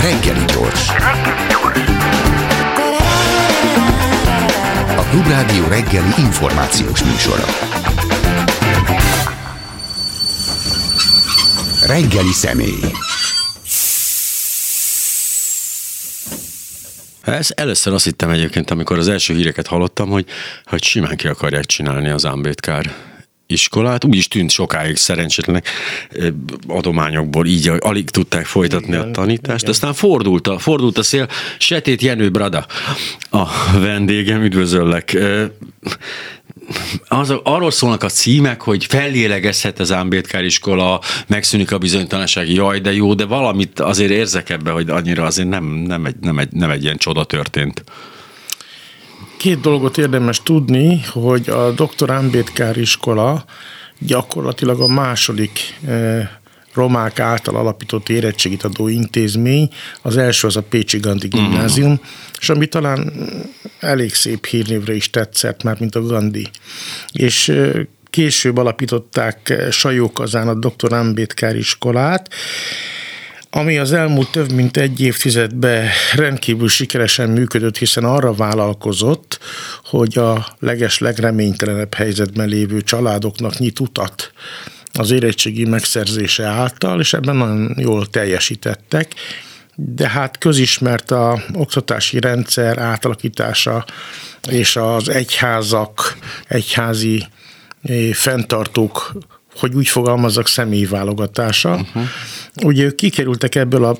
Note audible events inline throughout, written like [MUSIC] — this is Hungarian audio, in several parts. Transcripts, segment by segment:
Reggeli gyors. A Klubrádió reggeli információs műsora. Reggeli személy. Ez először azt hittem egyébként, amikor az első híreket hallottam, hogy, hogy simán ki akarják csinálni az Ámbétkár iskolát. Úgy is tűnt sokáig szerencsétlenek adományokból, így alig tudták folytatni igen, a tanítást. Igen. Aztán fordult a, fordult a szél. Setét Jenő Brada, a vendégem, üdvözöllek az, arról szólnak a címek, hogy fellélegezhet az Ámbétkár iskola, megszűnik a bizonytalanság, jaj, de jó, de valamit azért érzek ebbe, hogy annyira azért nem, nem, egy, nem, egy, nem egy ilyen csoda történt. Két dolgot érdemes tudni, hogy a Dr. Ámbétkár iskola gyakorlatilag a második eh, romák által alapított érettségit adó intézmény, az első az a Pécsi Gandhi mhm. Gimnázium, uh-huh. és ami talán elég szép hírnévre is tetszett, már mint a Gandhi. És később alapították Sajókazán a Dr. Ambedkár iskolát, ami az elmúlt több mint egy évtizedben rendkívül sikeresen működött, hiszen arra vállalkozott, hogy a leges legreménytelenebb helyzetben lévő családoknak nyit utat az érettségi megszerzése által, és ebben nagyon jól teljesítettek, de hát közismert a oktatási rendszer átalakítása és az egyházak, egyházi eh, fenntartók hogy úgy fogalmazzak, személyválogatása. Uh-huh. Ugye ők kikerültek ebből a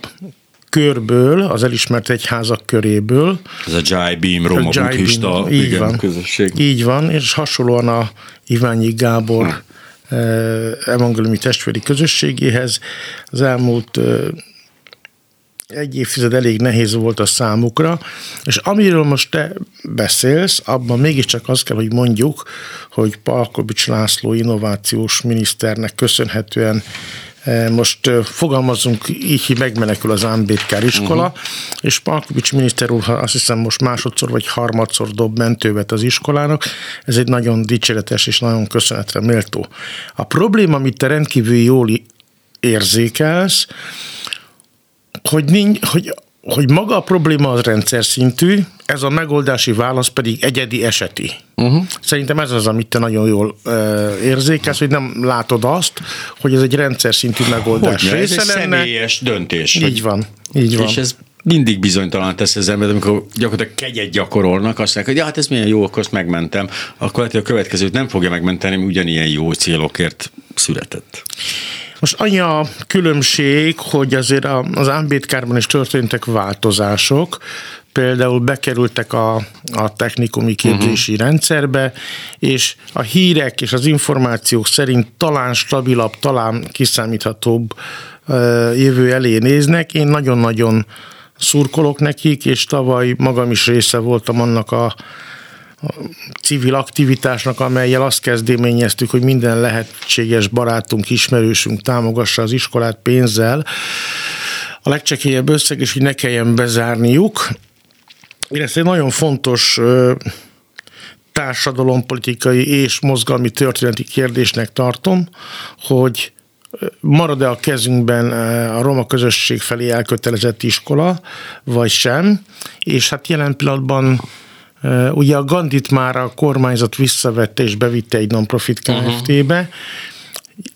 körből, az elismert egyházak köréből. Ez a Jai Beam, Roma buddhista így van, közösség. Így van, és hasonlóan a Iványi Gábor uh-huh evangéliumi testvéri közösségéhez. Az elmúlt egy évtized elég nehéz volt a számukra, és amiről most te beszélsz, abban mégiscsak azt kell, hogy mondjuk, hogy Palkovics László innovációs miniszternek köszönhetően Eh, most eh, fogalmazunk így, hogy megmenekül az Ámbétkár iskola, uh-huh. és Palkovics miniszter úr azt hiszem most másodszor vagy harmadszor dob mentővet az iskolának. Ez egy nagyon dicséretes és nagyon köszönetre méltó. A probléma, amit te rendkívül jól érzékelsz, hogy, nincs, hogy hogy maga a probléma az rendszer szintű, ez a megoldási válasz pedig egyedi eseti. Uh-huh. Szerintem ez az, amit te nagyon jól uh, érzékelsz, hogy nem látod azt, hogy ez egy rendszer szintű megoldás hogy része ez egy lenne. személyes döntés. Így hogy... van, így van. És ez mindig bizonytalan tesz az ember, amikor gyakorlatilag kegyet gyakorolnak, azt mondják, hogy ja, hát ez milyen jó, akkor azt megmentem, akkor lehet, hogy a következőt nem fogja megmenteni, ugyanilyen jó célokért született. Most annyi a különbség, hogy azért az ámbétkárban is történtek változások, például bekerültek a, a technikumi képzési uh-huh. rendszerbe, és a hírek és az információk szerint talán stabilabb, talán kiszámíthatóbb jövő elé néznek. Én nagyon-nagyon szurkolok nekik, és tavaly magam is része voltam annak a civil aktivitásnak, amelyel azt kezdeményeztük, hogy minden lehetséges barátunk, ismerősünk támogassa az iskolát pénzzel. A legcsekélyebb összeg is, hogy ne kelljen bezárniuk. Én ezt egy nagyon fontos társadalompolitikai és mozgalmi történeti kérdésnek tartom, hogy marad-e a kezünkben a roma közösség felé elkötelezett iskola, vagy sem, és hát jelen pillanatban Ugye a Gandit már a kormányzat visszavette és bevitte egy non-profit Kft-be, uh-huh.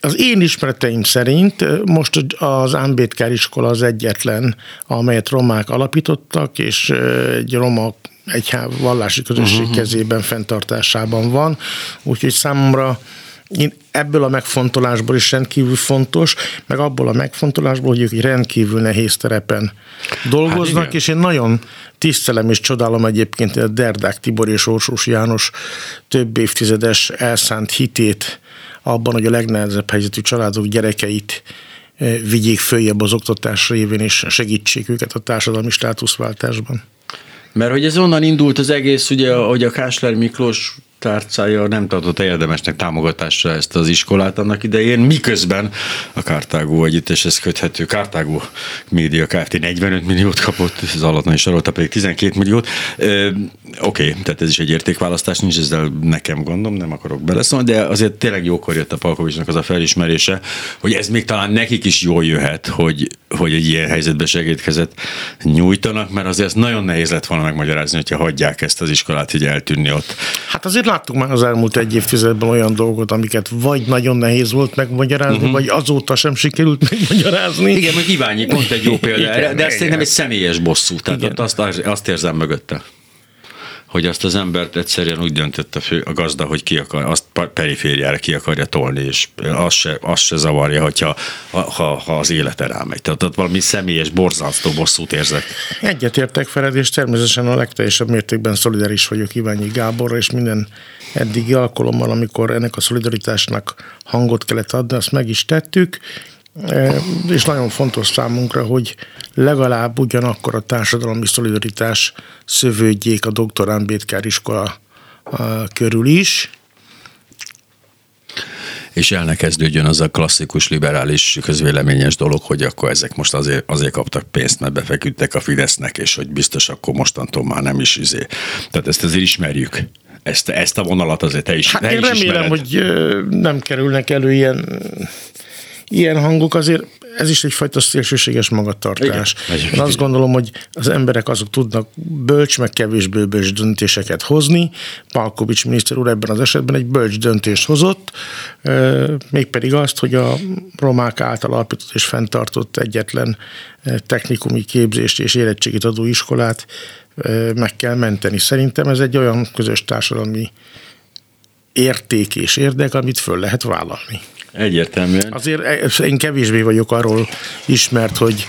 Az én ismereteim szerint most az Ámbétkár iskola az egyetlen, amelyet romák alapítottak, és egy roma egy vallási közösség uh-huh. kezében fenntartásában van, úgyhogy számomra ebből a megfontolásból is rendkívül fontos, meg abból a megfontolásból, hogy ők egy rendkívül nehéz terepen dolgoznak, hát és én nagyon tisztelem és csodálom egyébként a Derdák Tibor és Orsós János több évtizedes elszánt hitét abban, hogy a legnehezebb helyzetű családok gyerekeit eh, vigyék följebb az oktatás révén, és segítsék őket a társadalmi státuszváltásban. Mert hogy ez onnan indult az egész, ugye, hogy a Kásler Miklós párttárcája nem tartotta érdemesnek támogatásra ezt az iskolát annak idején, miközben a Kártágó együtteshez köthető Kártágó média Kft. 45 milliót kapott, az is Sarolta pedig 12 milliót. Oké, okay, tehát ez is egy értékválasztás, nincs ezzel nekem gondom, nem akarok beleszólni, de azért tényleg jókor jött a Palkovicsnak az a felismerése, hogy ez még talán nekik is jól jöhet, hogy, hogy egy ilyen helyzetbe segítkezett nyújtanak, mert azért nagyon nehéz lett volna megmagyarázni, hogyha hagyják ezt az iskolát így eltűnni ott. Hát azért láttuk már az elmúlt egy évtizedben olyan dolgot, amiket vagy nagyon nehéz volt megmagyarázni, uh-huh. vagy azóta sem sikerült megmagyarázni. Igen, meg Iványi pont egy jó példa erre, de ez szerintem egy személyes bosszú, tehát ott azt, azt érzem mögötte hogy azt az embert egyszerűen úgy döntött a, fő, a gazda, hogy ki akar, azt perifériára ki akarja tolni, és azt se, azt se zavarja, hogyha, ha, ha az élete rámegy. Tehát ott valami személyes, borzasztó bosszút érzek. Egyetértek Fered, és természetesen a legteljesebb mértékben szolidaris vagyok Iványi Gáborra, és minden eddigi alkalommal, amikor ennek a szolidaritásnak hangot kellett adni, azt meg is tettük, és nagyon fontos számunkra, hogy legalább ugyanakkor a társadalmi szolidaritás szövődjék a Dr. Ambétkár iskola körül is, és el ne kezdődjön az a klasszikus liberális közvéleményes dolog, hogy akkor ezek most azért, azért kaptak pénzt, mert befeküdtek a Fidesznek, és hogy biztos akkor mostantól már nem is izé. Tehát ezt azért ismerjük. Ezt, ezt a vonalat azért te is, hát te én is remélem, ismered. hogy nem kerülnek elő ilyen ilyen hangok azért ez is egyfajta szélsőséges magatartás. Igen. Én azt gondolom, hogy az emberek azok tudnak bölcs, meg kevésbé bölcs döntéseket hozni. Palkovics miniszter úr ebben az esetben egy bölcs döntést hozott, mégpedig azt, hogy a romák által alapított és fenntartott egyetlen technikumi képzést és érettségit adó iskolát meg kell menteni. Szerintem ez egy olyan közös társadalmi érték és érdek, amit föl lehet vállalni. Egyértelműen. Azért e, én kevésbé vagyok arról ismert, hogy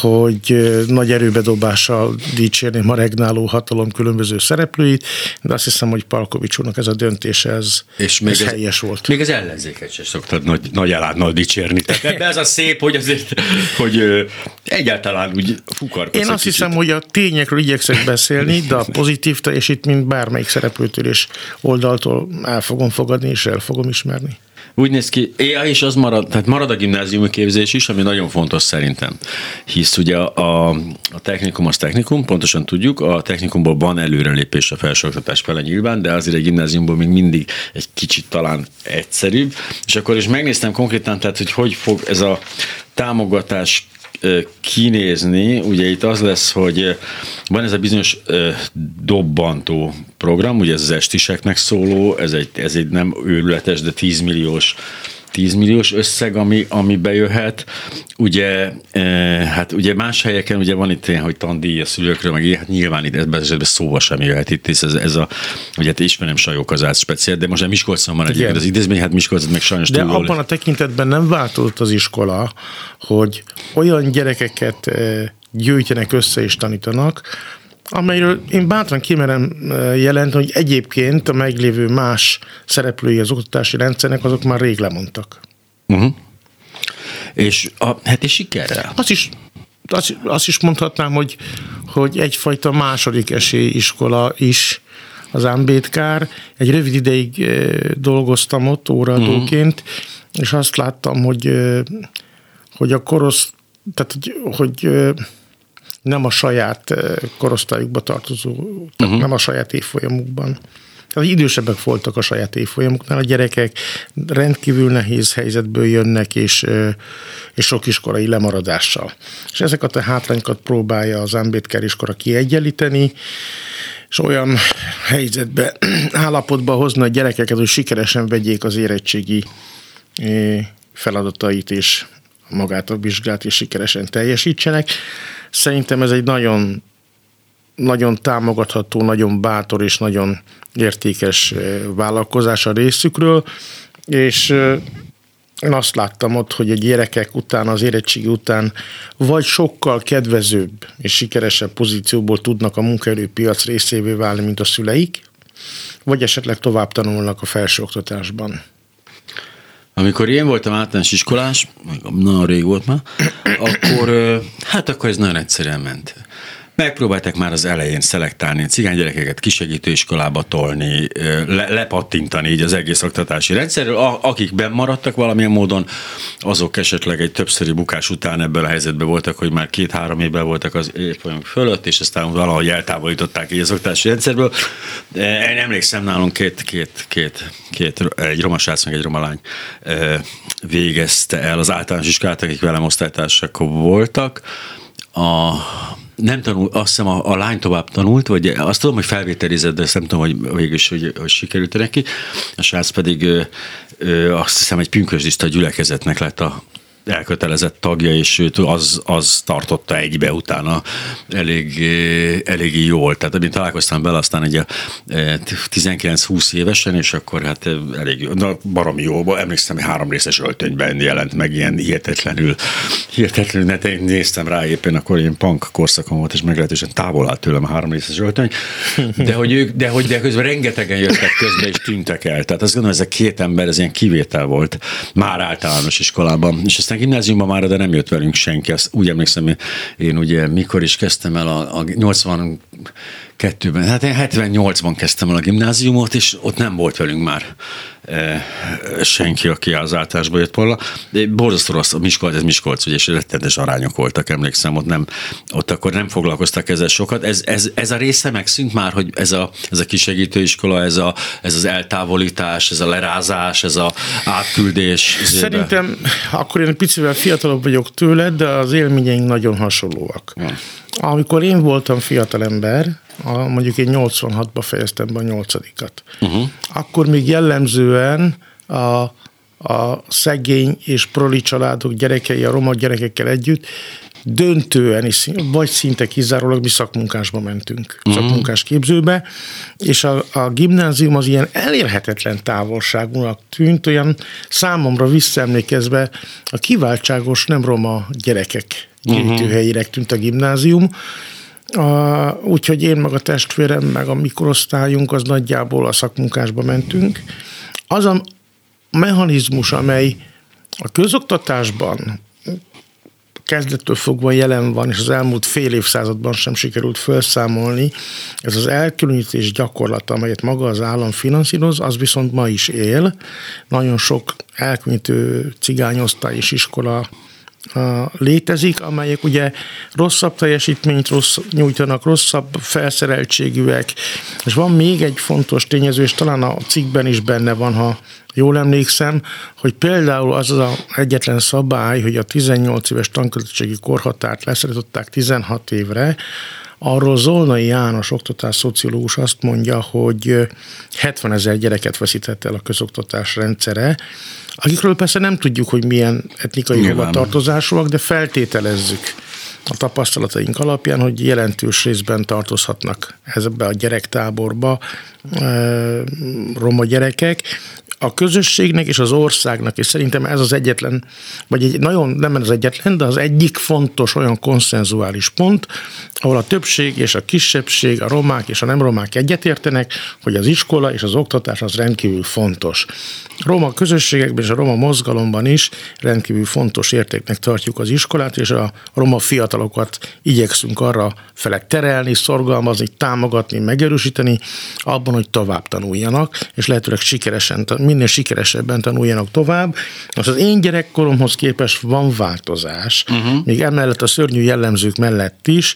hogy nagy erőbedobással dicsérném a regnáló hatalom különböző szereplőit, de azt hiszem, hogy Palkovics úrnak ez a döntése, ez, és még ez ez, helyes volt. Még az ellenzéket sem szoktad nagy, nagy elánnal dicsérni. Tehát ebbe ez a szép, hogy azért, hogy egyáltalán úgy fukarkodsz Én azt kicsit. hiszem, hogy a tényekről igyekszek beszélni, de a pozitív teljesítményt bármelyik szereplőtől és oldaltól el fogom fogadni, és el fogom ismerni. Úgy néz ki, ja, és az marad, tehát marad a gimnáziumi képzés is, ami nagyon fontos szerintem. Hisz ugye a, a technikum az technikum, pontosan tudjuk, a technikumból van előrelépés a felsőoktatás fele nyilván, de azért egy gimnáziumból még mindig egy kicsit talán egyszerűbb. És akkor is megnéztem konkrétan, tehát hogy hogy fog ez a támogatás kinézni, ugye itt az lesz, hogy van ez a bizonyos dobbantó program, ugye ez az estiseknek szóló, ez egy, ez egy nem őrületes, de 10 milliós 10 milliós összeg, ami, ami bejöhet. Ugye, e, hát ugye más helyeken ugye van itt ilyen, hogy tandíj a szülőkről, meg hát nyilván itt ebben esetben szóval sem jöhet itt, ez, ez a, ugye hát ismerem Sajókazát speciál, de most nem Miskolcon van egyébként az idézmény, hát Miskolcon meg sajnos De abban lesz. a tekintetben nem változott az iskola, hogy olyan gyerekeket e, gyűjtenek össze és tanítanak, amelyről én bátran kimerem jelenteni, hogy egyébként a meglévő más szereplői az oktatási rendszernek, azok már rég lemondtak. Uh-huh. És a heti sikerrel? Azt is, azt, azt is mondhatnám, hogy, hogy egyfajta második iskola is az Ámbétkár. Egy rövid ideig dolgoztam ott óraadóként, uh-huh. és azt láttam, hogy, hogy a korosz, tehát hogy, hogy nem a saját eh, korosztályukba tartozó, uh-huh. nem a saját évfolyamukban. Az idősebbek voltak a saját évfolyamuknál, a gyerekek rendkívül nehéz helyzetből jönnek, és, eh, és sok iskolai lemaradással. És ezeket a hátrányokat próbálja az Ambétkár iskola kiegyenlíteni, és olyan helyzetbe, [CLEARS THROAT] állapotba hozni a gyerekeket, hogy sikeresen vegyék az érettségi eh, feladatait, és magát a vizsgát is sikeresen teljesítsenek. Szerintem ez egy nagyon, nagyon támogatható, nagyon bátor és nagyon értékes eh, vállalkozás a részükről, és eh, én azt láttam ott, hogy a gyerekek után, az érettségi után vagy sokkal kedvezőbb és sikeresebb pozícióból tudnak a munkaerőpiac részévé válni, mint a szüleik, vagy esetleg tovább tanulnak a felsőoktatásban. Amikor én voltam általános iskolás, nagyon rég volt már, akkor, hát akkor ez nagyon egyszerűen ment. Megpróbálták már az elején szelektálni, cigány gyerekeket kisegítő iskolába tolni, le, lepattintani így az egész oktatási rendszerről. A, akik maradtak valamilyen módon, azok esetleg egy többszöri bukás után ebből a helyzetben voltak, hogy már két-három évben voltak az évfolyam fölött, és aztán valahogy eltávolították így az oktatási rendszerből. Én emlékszem, nálunk két, két, két, két egy roma srác, meg egy roma lány végezte el az általános iskolát, akik velem osztálytársak voltak. A, nem tanul, azt hiszem a, a lány tovább tanult, vagy azt tudom, hogy felvételizett, de ezt nem tudom, hogy végül is, hogy, hogy sikerült neki. A srác pedig ö, ö, azt hiszem egy pünkösdista gyülekezetnek lett a elkötelezett tagja, és őt az, az tartotta egybe utána. Elég, elég jól. Tehát amint találkoztam vele, aztán egy 19-20 évesen, és akkor hát elég jó, na, baromi jó, emlékszem, hogy három részes öltönyben jelent meg ilyen hihetetlenül, hihetetlenül, ne, én néztem rá éppen, akkor ilyen punk korszakom volt, és meglehetősen távol állt tőlem a három részes öltöny, de hogy, ők, de hogy de közben rengetegen jöttek közbe, és tűntek el. Tehát azt gondolom, ez a két ember, ez ilyen kivétel volt már általános iskolában, és aztán gimnáziumban már, de nem jött velünk senki. Azt úgy emlékszem, én ugye mikor is kezdtem el a, a 80 kettőben, hát én 78-ban kezdtem el a gimnáziumot, és ott nem volt velünk már e, senki, aki az általásba jött volna. Borzasztó rossz, a Miskolc, ez Miskolc, ugye, és rettenetes arányok voltak, emlékszem, ott, nem, ott akkor nem foglalkoztak ezzel sokat. Ez, ez, ez a része megszűnt már, hogy ez a, ez a kisegítőiskola, ez, a, ez az eltávolítás, ez a lerázás, ez a átküldés. Szerintem akkor én picivel fiatalabb vagyok tőled, de az élményeink nagyon hasonlóak. Ja. Amikor én voltam fiatalember, a, mondjuk én 86-ba fejeztem be a nyolcadikat, uh-huh. akkor még jellemzően a, a szegény és proli családok gyerekei, a roma gyerekekkel együtt döntően is, vagy szinte kizárólag mi szakmunkásba mentünk, uh-huh. szakmunkás képzőbe, és a, a gimnázium az ilyen elérhetetlen távolságúnak tűnt, olyan számomra visszaemlékezve a kiváltságos nem roma gyerekek gyűjtőhelyére tűnt a gimnázium, úgyhogy én meg a testvérem, meg a mikorosztályunk, az nagyjából a szakmunkásba mentünk. Az a mechanizmus, amely a közoktatásban kezdettől fogva jelen van, és az elmúlt fél évszázadban sem sikerült felszámolni, ez az elkülönítés gyakorlata, amelyet maga az állam finanszíroz, az viszont ma is él. Nagyon sok elkülönítő cigányosztály és iskola létezik, amelyek ugye rosszabb teljesítményt rossz, nyújtanak, rosszabb felszereltségűek, és van még egy fontos tényező, és talán a cikkben is benne van, ha jól emlékszem, hogy például az az egyetlen szabály, hogy a 18 éves tankötöttségi korhatárt leszerították 16 évre, Arról Zolnai János oktatás szociológus azt mondja, hogy 70 ezer gyereket veszített el a közoktatás rendszere, akikről persze nem tudjuk, hogy milyen etnikai hovatartozásúak, de feltételezzük a tapasztalataink alapján, hogy jelentős részben tartozhatnak ezbe a gyerektáborba roma gyerekek, a közösségnek és az országnak, és szerintem ez az egyetlen, vagy egy nagyon nem az egyetlen, de az egyik fontos olyan konszenzuális pont, ahol a többség és a kisebbség, a romák és a nem romák egyetértenek, hogy az iskola és az oktatás az rendkívül fontos. A roma közösségekben és a roma mozgalomban is rendkívül fontos értéknek tartjuk az iskolát, és a roma fiatalokat igyekszünk arra felek terelni, szorgalmazni, támogatni, megerősíteni, abban, hogy tovább tanuljanak, és lehetőleg sikeresen minél sikeresebben tanuljanak tovább. Az az én gyerekkoromhoz képest van változás, uh-huh. még emellett a szörnyű jellemzők mellett is,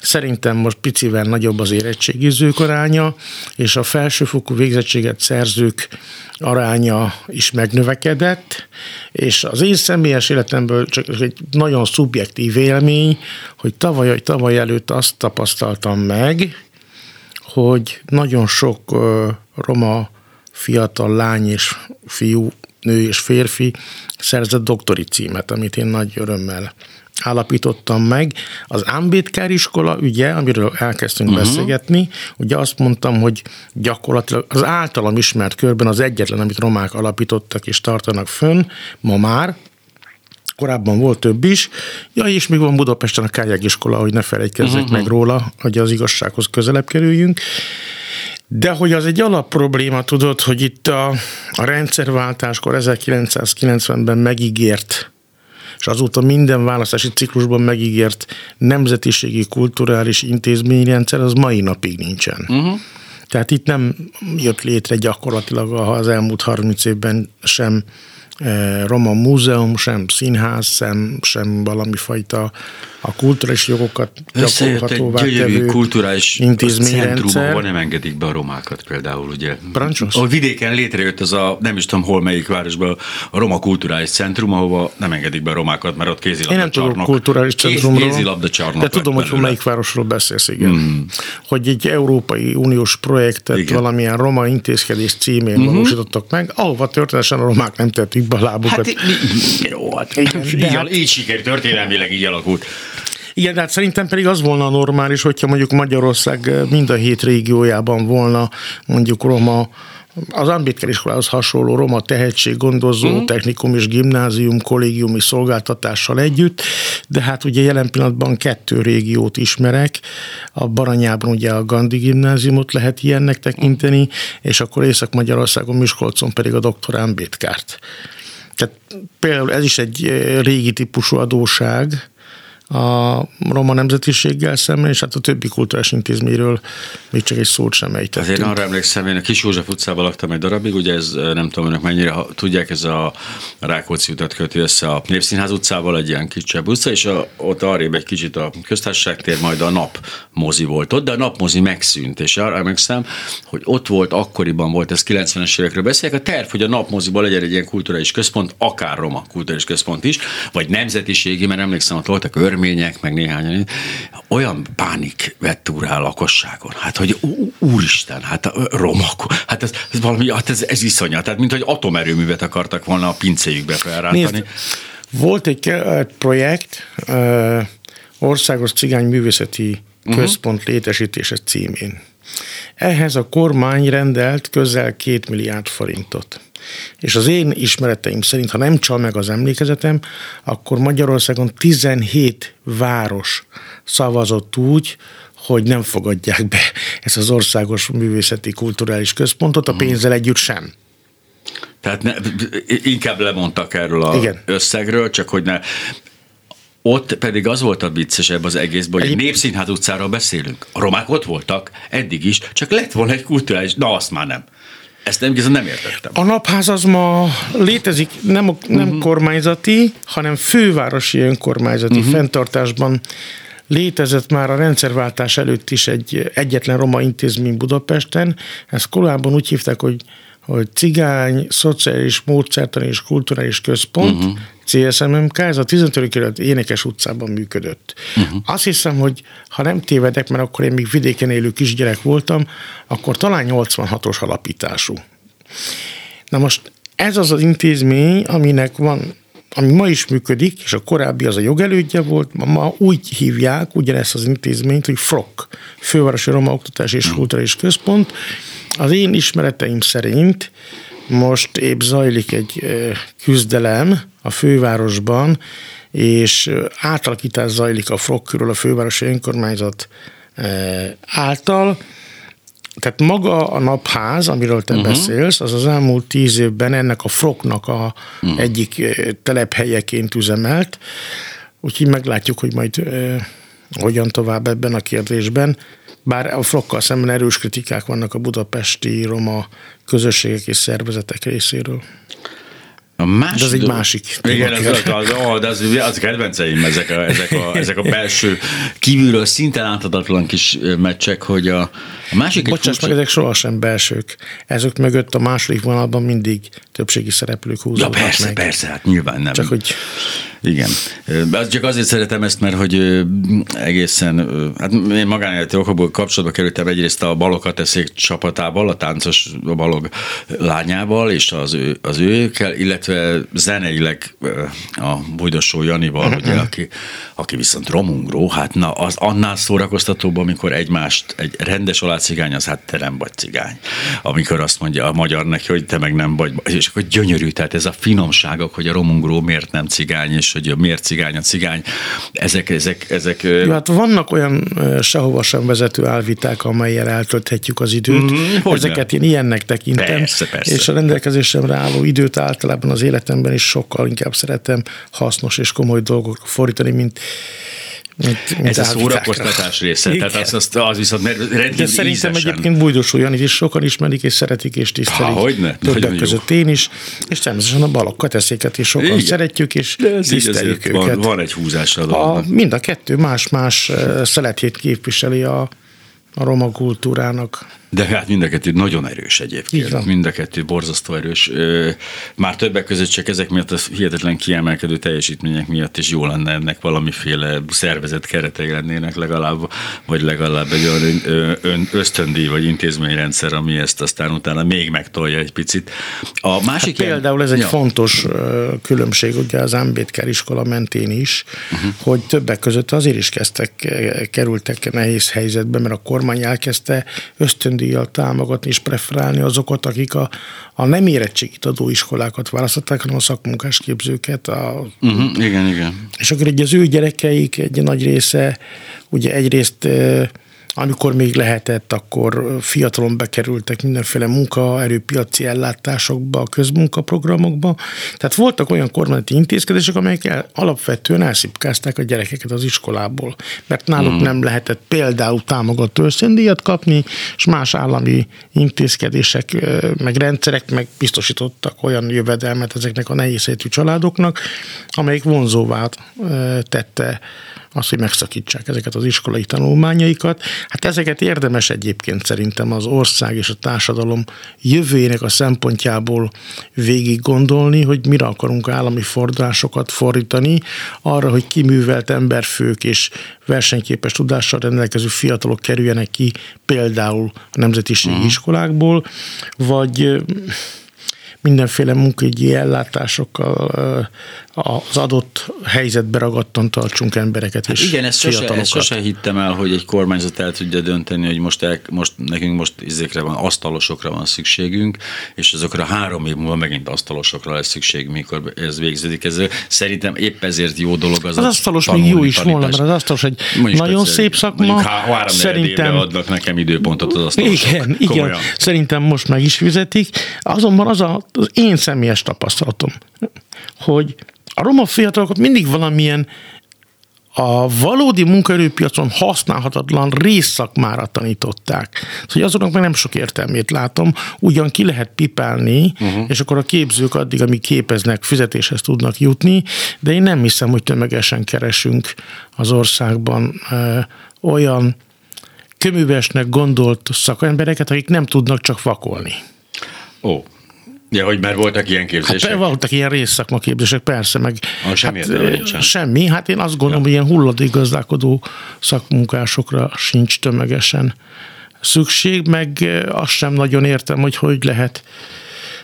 Szerintem most picivel nagyobb az érettségizők aránya, és a felsőfokú végzettséget szerzők aránya is megnövekedett, és az én személyes életemből csak egy nagyon szubjektív élmény, hogy tavaly, tavaly előtt azt tapasztaltam meg, hogy nagyon sok roma fiatal lány és fiú, nő és férfi szerzett doktori címet, amit én nagy örömmel állapítottam meg. Az Ámbétkár iskola ügye, amiről elkezdtünk uh-huh. beszélgetni, ugye azt mondtam, hogy gyakorlatilag az általam ismert körben az egyetlen, amit romák alapítottak és tartanak fönn, ma már, korábban volt több is. Ja, és még van Budapesten a Kályák iskola, hogy ne felejtkezzek uh-huh. meg róla, hogy az igazsághoz közelebb kerüljünk. De hogy az egy alap probléma, tudod, hogy itt a, a rendszerváltáskor 1990-ben megígért és azóta minden választási ciklusban megígért nemzetiségi, kulturális intézményrendszer az mai napig nincsen. Uh-huh. Tehát itt nem jött létre gyakorlatilag az elmúlt 30 évben sem Roma múzeum, sem színház, sem, sem valami fajta a kulturális jogokat gyakorolhatóvá tevő kulturális intézményrendszer. Hol nem engedik be a romákat például, ugye? Parancsos? A vidéken létrejött az a, nem is tudom hol melyik városban, a Roma Kulturális Centrum, ahova nem engedik be a romákat, mert ott kézilabda Én nem csarnok. tudok kulturális centrumról. Kézilabda csarnok. De tudom, hogy melyik városról beszélsz, igen. Mm. Hogy egy Európai Uniós projektet igen. valamilyen roma intézkedés címén mm-hmm. valósítottak meg, ahova történetesen a romák nem tették a lábukat. Hát, jó, hát, igen, így, hát, így siker, történelmileg így alakult. Igen, de hát szerintem pedig az volna normális, hogyha mondjuk Magyarország mind a hét régiójában volna mondjuk roma az Ambétker iskolához hasonló roma tehetséggondozó uh-huh. technikum és gimnázium kollégiumi szolgáltatással együtt, de hát ugye jelen pillanatban kettő régiót ismerek, a Baranyában ugye a Gandhi gimnáziumot lehet ilyennek tekinteni, és akkor Észak-Magyarországon, Miskolcon pedig a doktor Ambétkárt. Tehát például ez is egy régi típusú adóság, a roma nemzetiséggel szemben, és hát a többi kulturális intézményről még csak egy szót sem ejtettünk. Azért arra emlékszem, én a Kis József utcában laktam egy darabig, ugye ez nem tudom önök mennyire ha tudják, ez a Rákóczi utat köti össze a Népszínház utcával, egy ilyen kisebb utca, és a, ott arrébb egy kicsit a köztársaság tér, majd a nap mozi volt ott, de a napmozi megszűnt, és arra emlékszem, hogy ott volt, akkoriban volt, ez 90-es évekről beszélek, a terv, hogy a napmoziból legyen egy ilyen kulturális központ, akár roma kulturális központ is, vagy nemzetiségi, mert emlékszem, ott voltak örmények, meg néhány olyan pánik vett úr a lakosságon. Hát, hogy úristen, hát a romak, hát ez, ez valami, hát ez, ez iszonyat, tehát mint hogy atomerőművet akartak volna a pincéjükbe felrántani. Nézd, volt egy projekt, Országos Cigány Művészeti uh-huh. Központ létesítése címén. Ehhez a kormány rendelt közel két milliárd forintot. És az én ismereteim szerint, ha nem csal meg az emlékezetem, akkor Magyarországon 17 város szavazott úgy, hogy nem fogadják be ezt az országos művészeti kulturális központot, a hmm. pénzzel együtt sem. Tehát ne, inkább lemondtak erről a Igen. összegről, csak hogy ne ott pedig az volt a vicces ebben az egészben, hogy egy Népszínház utcáról beszélünk. A romák ott voltak, eddig is, csak lett volna egy kulturális, na azt már nem. Ezt nem, ezt nem értettem. A napház az ma létezik, nem, nem uh-huh. kormányzati, hanem fővárosi önkormányzati uh-huh. fenntartásban létezett már a rendszerváltás előtt is egy egyetlen roma intézmény Budapesten. Ezt korábban úgy hívták, hogy hogy cigány, szociális, módszertani és kulturális központ, uh-huh. CSMMK, ez a 15. kerület Énekes utcában működött. Uh-huh. Azt hiszem, hogy ha nem tévedek, mert akkor én még vidéken élő kisgyerek voltam, akkor talán 86-os alapítású. Na most ez az az intézmény, aminek van ami ma is működik, és a korábbi az a jogelődje volt, ma, ma úgy hívják ugyanezt az intézményt, hogy FROK, Fővárosi Roma Oktatás és Kulturális Központ. Az én ismereteim szerint most épp zajlik egy küzdelem a fővárosban, és átalakítás zajlik a körül a fővárosi önkormányzat által, tehát maga a napház, amiről te uh-huh. beszélsz, az az elmúlt tíz évben ennek a froknak a uh-huh. egyik telephelyeként üzemelt, úgyhogy meglátjuk, hogy majd hogyan tovább ebben a kérdésben. Bár a flokkal szemben erős kritikák vannak a budapesti roma közösségek és szervezetek részéről. A másik de az egy másik. Igen, az, az, az, az, az, az kedvenceim ezek a, ezek, a, [LAUGHS] ezek a belső kívülről szinten áthatatlan kis meccsek, hogy a, a másik... Bocsáss meg, ezek sohasem belsők. Ezek mögött a második vonalban mindig többségi szereplők húzódnak ja, persze, meg. persze, hát nyilván nem. Csak hogy igen. Csak azért szeretem ezt, mert hogy egészen, hát én magánéleti okokból kapcsolatba kerültem egyrészt a Balog eszék csapatával, a táncos Balog lányával, és az, ő, az őkkel, illetve zeneileg a Bujdosó Janival, ugye, aki, aki viszont romungró, hát na, az annál szórakoztatóbb, amikor egymást, egy rendes cigány, az hát te nem vagy cigány. Amikor azt mondja a magyar neki, hogy te meg nem vagy, és akkor gyönyörű, tehát ez a finomságok, hogy a romungró miért nem cigány, és hogy miért cigány a cigány, ezek, ezek, ezek... Jó, hát vannak olyan sehova sem vezető álviták, amelyel eltölthetjük az időt. Mm, Ezeket én ilyennek tekintem. Persze, persze. És a rendelkezésemre álló időt általában az életemben is sokkal inkább szeretem hasznos és komoly dolgokra fordítani, mint mint, mint Ez a szórakoztatás része, Igen. tehát az, az, az viszont rendkívül De szerintem ízesen. egyébként Bújdós Janit is sokan ismerik és szeretik és tisztelik. Há, hogyne? Többek között jó. én is, és természetesen a balak eszéket is sokan Igen. szeretjük és De ez tiszteljük őket. Van, van egy húzás a, a Mind a kettő más-más szeletét képviseli a, a roma kultúrának. De hát mind a kettő nagyon erős egyébként. Mind a kettő borzasztó erős. Már többek között csak ezek miatt a hihetetlen kiemelkedő teljesítmények miatt is jó lenne ennek valamiféle szervezet keretei lennének legalább, vagy legalább egy olyan ösztöndíj vagy intézményrendszer, ami ezt aztán utána még megtolja egy picit. A másik hát például ez egy ja. fontos különbség ugye az Ambétkár iskola mentén is, uh-huh. hogy többek között azért is kezdtek, kerültek nehéz helyzetbe, mert a kormány elkezdte ösztöndíj ösztöndíjjal támogatni és preferálni azokat, akik a, a nem érettségit adó iskolákat választották, hanem a szakmunkásképzőket. A, uh-huh, igen, igen. És akkor egy az ő gyerekeik egy nagy része, ugye egyrészt amikor még lehetett, akkor fiatalon bekerültek mindenféle munkaerőpiaci ellátásokba, a közmunkaprogramokba. Tehát voltak olyan kormányzati intézkedések, amelyek el, alapvetően elszipkázták a gyerekeket az iskolából, mert náluk hmm. nem lehetett például támogató összendíjat kapni, és más állami intézkedések, meg rendszerek meg biztosítottak olyan jövedelmet ezeknek a nehéz családoknak, amelyik vonzóvá tette az, hogy megszakítsák ezeket az iskolai tanulmányaikat. Hát ezeket érdemes egyébként szerintem az ország és a társadalom jövőjének a szempontjából végig gondolni, hogy mire akarunk állami fordulásokat fordítani, arra, hogy kiművelt emberfők és versenyképes tudással rendelkező fiatalok kerüljenek ki például a nemzetiségi uh-huh. iskolákból, vagy mindenféle munkahogyi ellátásokkal az adott helyzetbe ragadtan tartsunk embereket és hát Igen, ezt sose, ezt sose hittem el, hogy egy kormányzat el tudja dönteni, hogy most, el, most nekünk most izékre van, asztalosokra van szükségünk, és azokra három év múlva megint asztalosokra lesz szükség, mikor ez végződik. Ez szerintem épp ezért jó dolog az. Az asztalos még jó is volna, mert az asztalos egy mondjuk nagyon egyszer, szép szakma. Három szerintem adnak nekem időpontot az asztalosok. Igen, igen, szerintem most meg is fizetik. Azonban az a, az én személyes tapasztalatom, hogy a roma fiatalokat mindig valamilyen a valódi munkaerőpiacon használhatatlan részszakmára tanították. Szóval azoknak meg nem sok értelmét látom. Ugyan ki lehet pipálni, uh-huh. és akkor a képzők addig, amíg képeznek, fizetéshez tudnak jutni, de én nem hiszem, hogy tömegesen keresünk az országban ö, olyan köművesnek gondolt szakembereket, akik nem tudnak csak vakolni. Ó, Ja, hogy már voltak ilyen képzések? Hát voltak ilyen részszakmaképzések, persze, meg ah, semmi hát, semmi. Hát én azt gondolom, ja. hogy ilyen hulladékgazdálkodó szakmunkásokra sincs tömegesen szükség, meg azt sem nagyon értem, hogy hogy lehet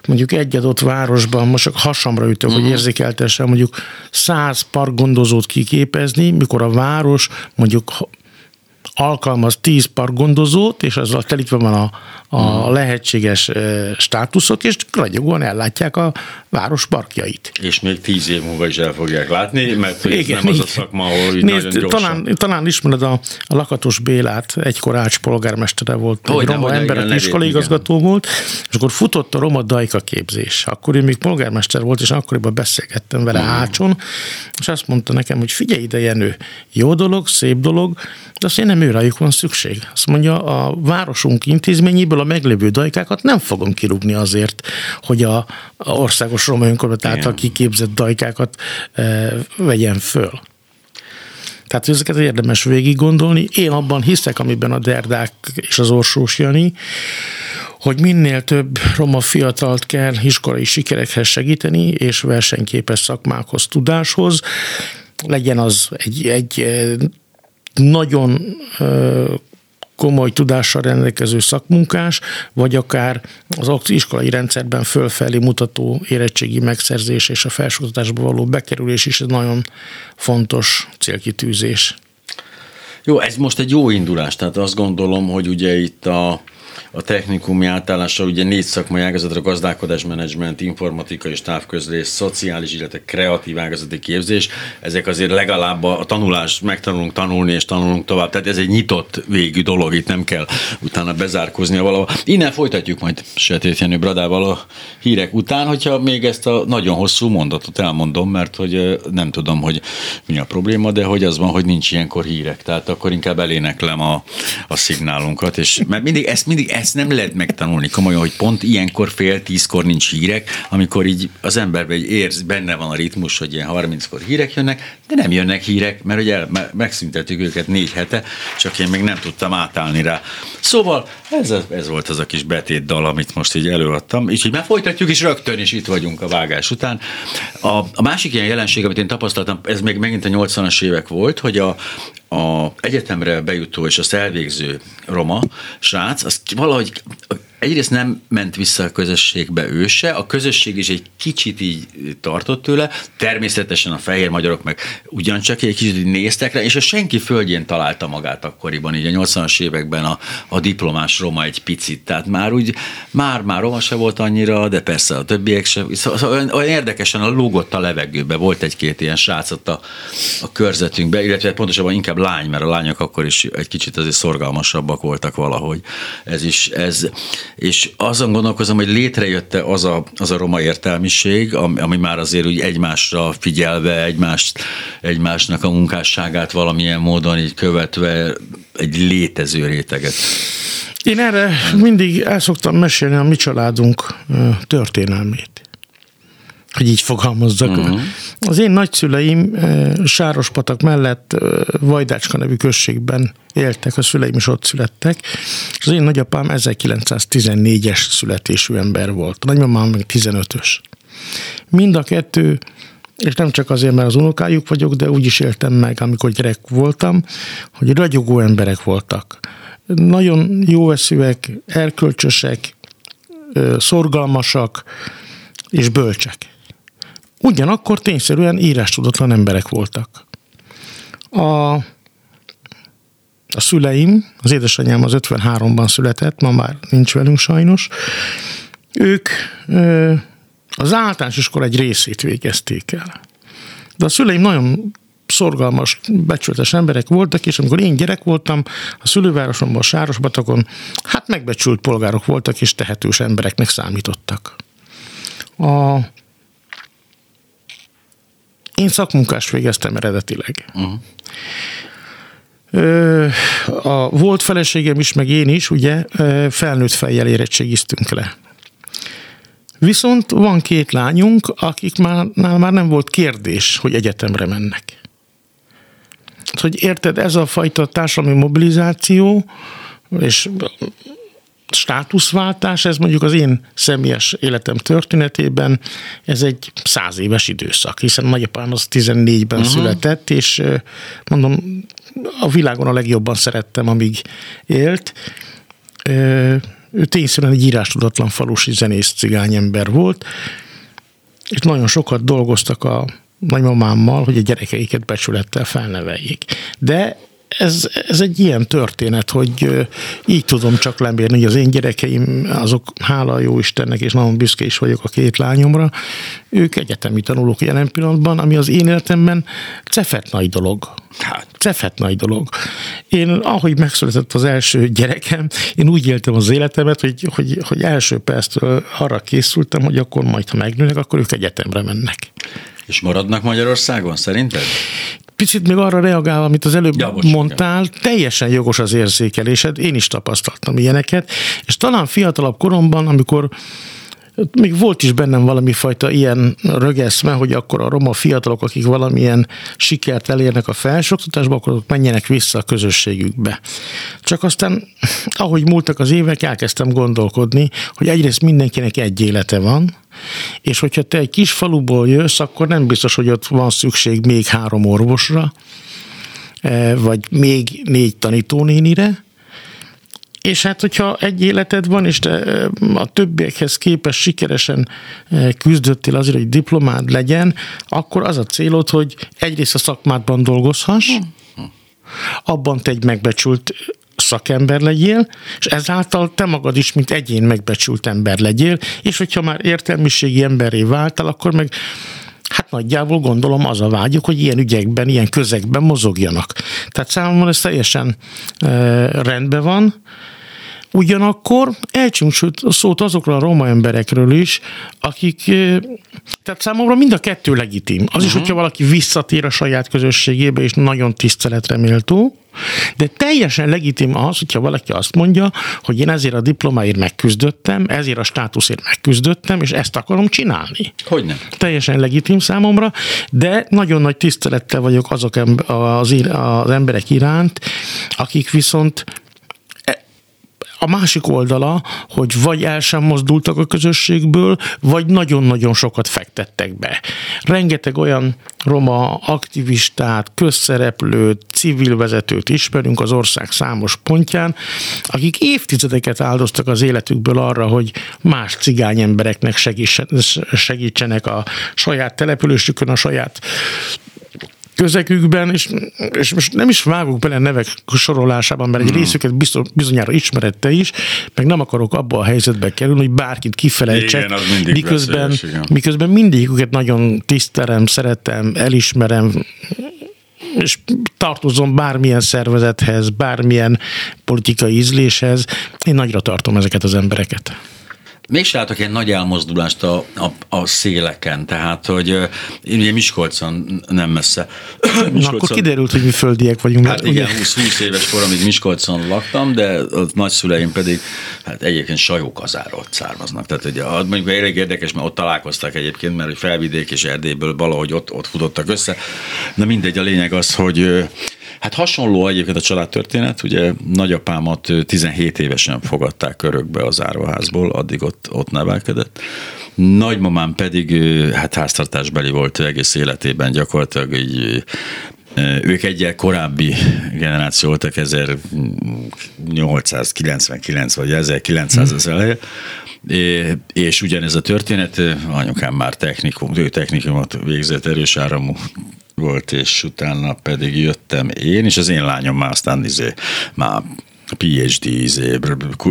mondjuk egy adott városban, most csak hasamra ütök, uh-huh. hogy mhm. érzékeltesen mondjuk száz parkgondozót kiképezni, mikor a város mondjuk alkalmaz 10 parkgondozót, és azzal telítve van a, a hmm. lehetséges státuszok, és ragyogóan ellátják a város parkjait. És még tíz év múlva is el fogják látni, mert igen, nem az a szakma, ahol így Nézd, nagyon talán, talán ismered a, a Lakatos Bélát, egykor Ács polgármestere volt, hogy roma ember, iskolaigazgató volt, és akkor futott a roma dajka képzés. Akkor ő még polgármester volt, és akkoriban beszélgettem vele hmm. Ácson, és azt mondta nekem, hogy figyelj ide, Jenő, jó dolog, szép dolog, de azt én nem ő rájuk van szükség. Azt mondja, a városunk intézményéből a meglévő dajkákat nem fogom kirúgni azért, hogy a, a országos roma önkormányzat által kiképzett dajkákat e, vegyen föl. Tehát ezeket érdemes végig gondolni. Én abban hiszek, amiben a Derdák és az Orsós Jani, hogy minél több roma fiatalt kell iskolai sikerekhez segíteni, és versenyképes szakmákhoz, tudáshoz, legyen az egy, egy nagyon komoly tudással rendelkező szakmunkás, vagy akár az iskolai rendszerben fölfelé mutató érettségi megszerzés és a felsőoktatásba való bekerülés is egy nagyon fontos célkitűzés. Jó, ez most egy jó indulás, tehát azt gondolom, hogy ugye itt a a technikumi átállással ugye négy szakmai ágazatra, gazdálkodás, menedzsment, informatika és távközlés, szociális, illetve kreatív ágazati képzés. Ezek azért legalább a tanulás, megtanulunk tanulni és tanulunk tovább. Tehát ez egy nyitott végű dolog, itt nem kell utána bezárkoznia valahol. Innen folytatjuk majd Setét Jenő Bradával a hírek után, hogyha még ezt a nagyon hosszú mondatot elmondom, mert hogy nem tudom, hogy mi a probléma, de hogy az van, hogy nincs ilyenkor hírek. Tehát akkor inkább eléneklem a, a szignálunkat, és mert mindig ezt, mindig ezt nem lehet megtanulni komolyan, hogy pont ilyenkor fél tízkor nincs hírek, amikor így az emberben egy érz, benne van a ritmus, hogy ilyen 30-kor hírek jönnek, de nem jönnek hírek, mert ugye megszüntettük őket négy hete, csak én még nem tudtam átállni rá. Szóval ez, ez volt az a kis betét dal, amit most így előadtam, így már folytatjuk, és rögtön is itt vagyunk a vágás után. A, a másik ilyen jelenség, amit én tapasztaltam, ez még megint a 80-as évek volt, hogy a, a egyetemre bejutó és azt elvégző roma srác, az valahogy egyrészt nem ment vissza a közösségbe ő se, a közösség is egy kicsit így tartott tőle, természetesen a fehér magyarok meg ugyancsak egy kicsit néztek rá, és a senki földjén találta magát akkoriban, így a 80-as években a, a diplomás roma egy picit, tehát már úgy, már, már roma se volt annyira, de persze a többiek se, szóval olyan, olyan érdekesen a lógott a levegőbe, volt egy-két ilyen srácot a, a körzetünkbe, illetve pontosabban inkább lány, mert a lányok akkor is egy kicsit azért szorgalmasabbak voltak valahogy. Ez is, ez, és azon gondolkozom, hogy létrejött az a, az a roma értelmiség, ami, ami már azért úgy egymásra figyelve, egymást, egymásnak a munkásságát valamilyen módon így követve egy létező réteget. Én erre mindig el szoktam mesélni a mi családunk történelmét hogy így fogalmazzak. Uh-huh. Az én nagyszüleim Sárospatak mellett Vajdácska nevű községben éltek, a szüleim is ott születtek, és az én nagyapám 1914-es születésű ember volt, a nagymamám meg 15-ös. Mind a kettő és nem csak azért, mert az unokájuk vagyok, de úgy is éltem meg, amikor gyerek voltam, hogy ragyogó emberek voltak. Nagyon jó eszűek, erkölcsösek, szorgalmasak és bölcsek. Ugyanakkor tényszerűen írástudatlan emberek voltak. A, a szüleim, az édesanyám az 53-ban született, ma már nincs velünk sajnos, ők az általános iskola egy részét végezték el. De a szüleim nagyon szorgalmas, becsületes emberek voltak, és amikor én gyerek voltam, a szülővárosomban, Sárosbatakon, hát megbecsült polgárok voltak, és tehetős embereknek számítottak. A én szakmunkást végeztem eredetileg. Uh-huh. A volt feleségem is, meg én is, ugye felnőtt fejjel érettségiztünk le. Viszont van két lányunk, akik már, már nem volt kérdés, hogy egyetemre mennek. Hogy érted, ez a fajta társadalmi mobilizáció, és státuszváltás, ez mondjuk az én személyes életem történetében, ez egy száz éves időszak, hiszen nagyapám az 14-ben uh-huh. született, és mondom, a világon a legjobban szerettem, amíg élt. Ő tényszerűen egy írástudatlan falusi zenész cigányember volt, és nagyon sokat dolgoztak a nagymamámmal, hogy a gyerekeiket becsülettel felneveljék. De ez, ez egy ilyen történet, hogy így tudom csak lemérni, hogy az én gyerekeim, azok hála jó Istennek, és nagyon büszke is vagyok a két lányomra, ők egyetemi tanulók jelen pillanatban, ami az én életemben cefet nagy dolog. Hát. Cefet nagy dolog. Én, ahogy megszületett az első gyerekem, én úgy éltem az életemet, hogy, hogy, hogy első perctől arra készültem, hogy akkor majd, ha megnőnek, akkor ők egyetemre mennek. És maradnak Magyarországon, szerinted? Picit még arra reagálva, amit az előbb ja, bocs, mondtál, igen. teljesen jogos az érzékelésed, én is tapasztaltam ilyeneket, és talán fiatalabb koromban, amikor még volt is bennem valami fajta ilyen rögeszme, hogy akkor a roma fiatalok, akik valamilyen sikert elérnek a felsőoktatásba, akkor menjenek vissza a közösségükbe. Csak aztán, ahogy múltak az évek, elkezdtem gondolkodni, hogy egyrészt mindenkinek egy élete van, és hogyha te egy kis faluból jössz, akkor nem biztos, hogy ott van szükség még három orvosra, eh, vagy még négy tanítónénire, és hát, hogyha egy életed van, és te a többiekhez képest sikeresen küzdöttél azért, hogy diplomád legyen, akkor az a célod, hogy egyrészt a szakmádban dolgozhass, abban te egy megbecsült szakember legyél, és ezáltal te magad is, mint egyén megbecsült ember legyél, és hogyha már értelmiségi emberré váltál, akkor meg Hát nagyjából gondolom az a vágyuk, hogy ilyen ügyekben, ilyen közegben mozogjanak. Tehát számomra ez teljesen e, rendben van. Ugyanakkor elcsünk szót azokról a roma emberekről is, akik, tehát számomra mind a kettő legitim. Az uh-huh. is, hogyha valaki visszatér a saját közösségébe, és nagyon tiszteletre méltó, de teljesen legitim az, hogyha valaki azt mondja, hogy én ezért a diplomáért megküzdöttem, ezért a státuszért megküzdöttem, és ezt akarom csinálni. Hogy nem? Teljesen legitim számomra, de nagyon nagy tisztelettel vagyok azok az, az emberek iránt, akik viszont a másik oldala, hogy vagy el sem mozdultak a közösségből, vagy nagyon-nagyon sokat fektettek be. Rengeteg olyan roma aktivistát, közszereplőt, civil vezetőt ismerünk az ország számos pontján, akik évtizedeket áldoztak az életükből arra, hogy más cigány embereknek segítsenek a saját településükön, a saját közegükben, és, és most nem is vágok bele nevek sorolásában, mert egy hmm. részüket biztos, bizonyára ismerette is, meg nem akarok abba a helyzetbe kerülni, hogy bárkit kifelejtsek, igen, miközben, veszélyes, miközben mindegyiküket nagyon tisztelem, szeretem, elismerem, és tartozom bármilyen szervezethez, bármilyen politikai ízléshez, én nagyra tartom ezeket az embereket. Mégse látok ilyen nagy elmozdulást a, a, a széleken, tehát, hogy én ugye Miskolcon nem messze. Miskolcon, Na, akkor kiderült, hogy mi földiek vagyunk. Hát igen, 20-20 éves koramig Miskolcon laktam, de a nagyszüleim pedig hát egyébként sajókazáról származnak. Tehát ugye, mondjuk elég érdekes, mert ott találkoztak egyébként, mert felvidék és Erdélyből valahogy ott, ott futottak össze. Na mindegy, a lényeg az, hogy Hát hasonló egyébként a családtörténet, ugye nagyapámat 17 évesen fogadták örökbe az árvaházból, addig ott, ott nevelkedett. Nagymamám pedig hát háztartásbeli volt egész életében, gyakorlatilag így ők egyel korábbi generáció voltak, 1899 vagy 1900 az eleje, és ugyanez a történet, anyukám már technikum, ő technikumot végzett erős áramú volt, és utána pedig jöttem én, és az én lányom már aztán izé, már PhD, izé,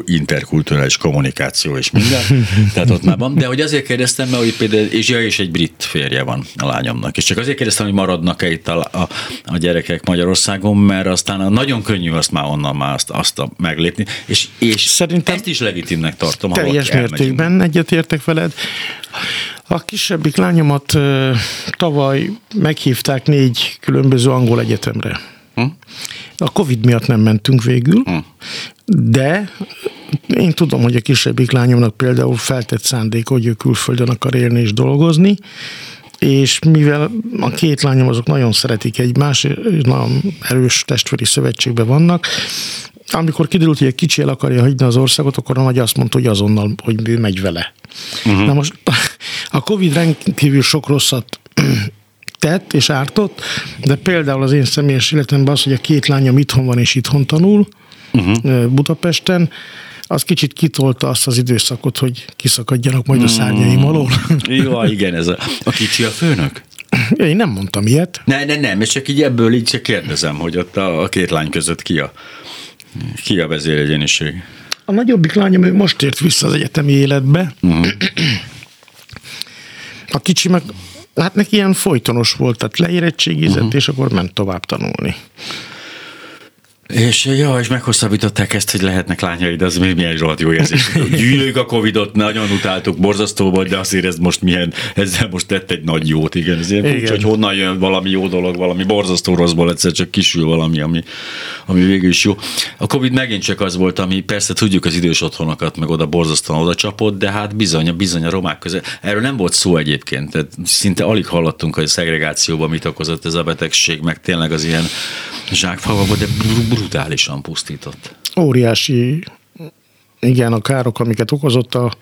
interkulturális kommunikáció és minden, [LAUGHS] tehát ott már van. De hogy azért kérdeztem, mert hogy például, és ja, és egy brit férje van a lányomnak, és csak azért kérdeztem, hogy maradnak-e itt a, a, a gyerekek Magyarországon, mert aztán nagyon könnyű azt már onnan már azt, azt a meglépni, és, és Szerintem ezt is legitimnek tartom. Teljes mértékben egyetértek veled. A kisebbik lányomat tavaly meghívták négy különböző angol egyetemre. Hm? A Covid miatt nem mentünk végül, hm. de én tudom, hogy a kisebbik lányomnak például feltett szándék, hogy ő külföldön akar élni és dolgozni, és mivel a két lányom azok nagyon szeretik egymást, és nagyon erős testvéri szövetségben vannak, amikor kiderült, hogy egy kicsi el akarja hagyni az országot, akkor a nagy azt mondta, hogy azonnal, hogy ő megy vele. Uh-huh. Na most [LAUGHS] a Covid rendkívül sok rosszat tett és ártott, de például az én személyes életemben az, hogy a két lányom itthon van és itthon tanul, uh-huh. Budapesten, az kicsit kitolta azt az időszakot, hogy kiszakadjanak majd a mm. szárnyaim alól. [LAUGHS] Jó, igen, ez a, a kicsi a főnök? Én nem mondtam ilyet. Ne, ne, nem, és csak így ebből így csak kérdezem, hogy ott a, a két lány között ki a, ki a vezéregyéniség. A nagyobbik lányom ő most ért vissza az egyetemi életbe. Uh-huh. A kicsi meg, hát neki ilyen folytonos volt, tehát leérettségizett, uh-huh. és akkor ment tovább tanulni. És ja, és meghosszabbították ezt, hogy lehetnek lányaid, az még milyen rohadt jó érzés. [LAUGHS] Gyűlők a Covidot, nagyon utáltuk, borzasztó volt, de azért ez most milyen, ezzel most tett egy nagy jót, igen. Ez ilyen furcsa, hogy honnan jön valami jó dolog, valami borzasztó rosszból egyszer csak kisül valami, ami, ami végül is jó. A Covid megint csak az volt, ami persze tudjuk az idős otthonokat, meg oda borzasztóan oda csapott, de hát bizony, bizony a romák között. Erről nem volt szó egyébként, tehát szinte alig hallottunk, hogy a szegregációban mit okozott ez a betegség, meg tényleg az ilyen zsákfalva, de brutálisan pusztított. Óriási, igen, a károk, amiket okozott a,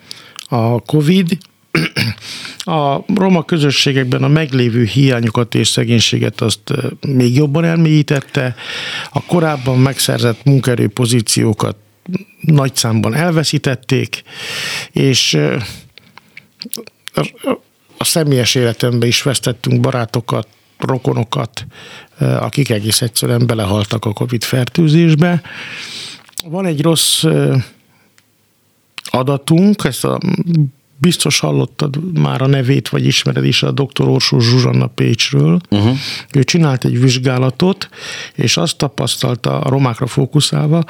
a Covid, a roma közösségekben a meglévő hiányokat és szegénységet azt még jobban elmélyítette, a korábban megszerzett munkaerő pozíciókat nagy számban elveszítették, és a személyes életemben is vesztettünk barátokat, rokonokat, akik egész egyszerűen belehaltak a Covid fertőzésbe, Van egy rossz adatunk, ezt a biztos hallottad már a nevét, vagy ismered is a dr. Orsó Zsuzsanna Pécsről. Uh-huh. Ő csinált egy vizsgálatot, és azt tapasztalta a romákra fókuszálva,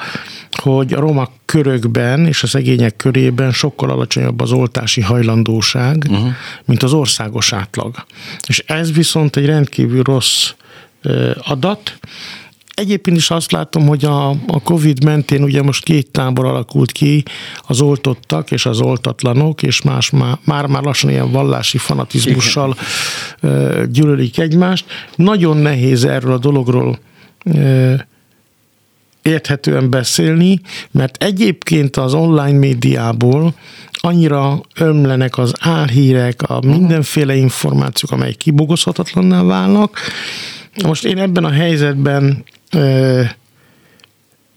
hogy a romák körökben és a szegények körében sokkal alacsonyabb az oltási hajlandóság, uh-huh. mint az országos átlag. És ez viszont egy rendkívül rossz adat, Egyébként is azt látom, hogy a, a Covid mentén ugye most két tábor alakult ki, az oltottak és az oltatlanok, és más már, már, már lassan ilyen vallási fanatizmussal Igen. gyűlölik egymást. Nagyon nehéz erről a dologról érthetően beszélni, mert egyébként az online médiából annyira ömlenek az álhírek, a mindenféle információk, amelyek kibogozhatatlanná válnak. Most én ebben a helyzetben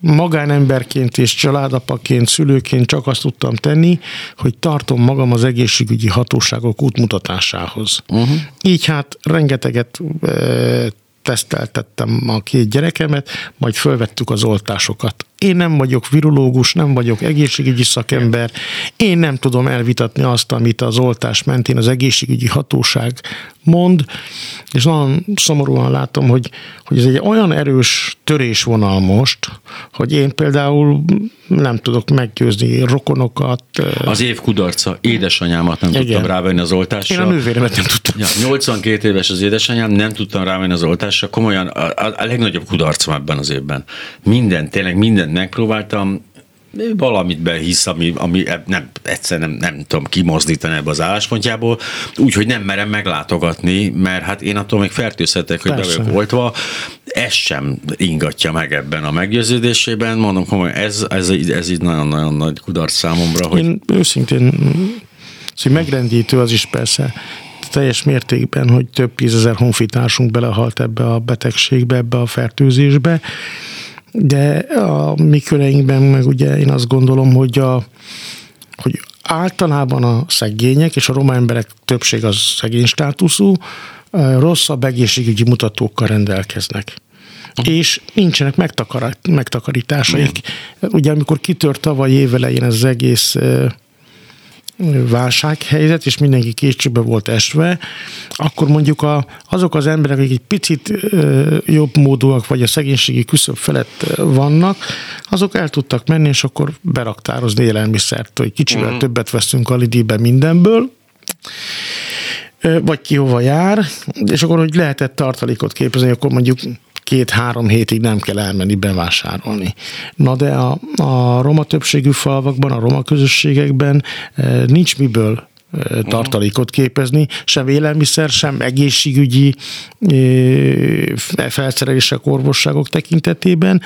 magánemberként és családapaként, szülőként csak azt tudtam tenni, hogy tartom magam az egészségügyi hatóságok útmutatásához. Uh-huh. Így hát rengeteget teszteltettem a két gyerekemet, majd fölvettük az oltásokat. Én nem vagyok virológus, nem vagyok egészségügyi szakember, én nem tudom elvitatni azt, amit az oltás mentén az egészségügyi hatóság mond, és nagyon szomorúan látom, hogy, hogy ez egy olyan erős törésvonal most, hogy én például nem tudok meggyőzni rokonokat. Az év kudarca, édesanyámat nem Igen. tudtam rávenni az oltásra. Én a nővéremet nem tudtam. Ja, 82 éves az édesanyám, nem tudtam rávenni az oltásra. Komolyan a, a, a legnagyobb kudarcom ebben az évben. Minden, tényleg mindent megpróbáltam, valamit behisz, ami, ami nem, egyszer nem, nem tudom kimozdítani ebbe az álláspontjából, úgyhogy nem merem meglátogatni, mert hát én attól még fertőzhetek, hogy Persze. be vagyok oltva, ez sem ingatja meg ebben a meggyőződésében, mondom komolyan, ez, ez, ez így nagyon-nagyon nagy kudarc számomra. Hogy... Én őszintén, szóval megrendítő az is persze, teljes mértékben, hogy több tízezer honfitársunk belehalt ebbe a betegségbe, ebbe a fertőzésbe, de a mi köreinkben meg ugye én azt gondolom, hogy, a, hogy általában a szegények és a roma emberek többség az szegény státuszú, rosszabb egészségügyi mutatókkal rendelkeznek. És nincsenek megtakarításaik. Ugye amikor kitört tavaly évelején ez az egész válsághelyzet, és mindenki kétségbe volt esve, akkor mondjuk a, azok az emberek, akik egy picit ö, jobb módúak, vagy a szegénységi küszöb felett vannak, azok el tudtak menni, és akkor beraktározni élelmiszert, hogy kicsivel uh-huh. többet veszünk a Lidibe mindenből, vagy ki hova jár, és akkor, hogy lehetett tartalékot képezni, akkor mondjuk két-három hétig nem kell elmenni bevásárolni. Na de a, a roma többségű falvakban, a roma közösségekben eh, nincs miből eh, tartalékot képezni, sem élelmiszer, sem egészségügyi eh, felszerelések, orvosságok tekintetében.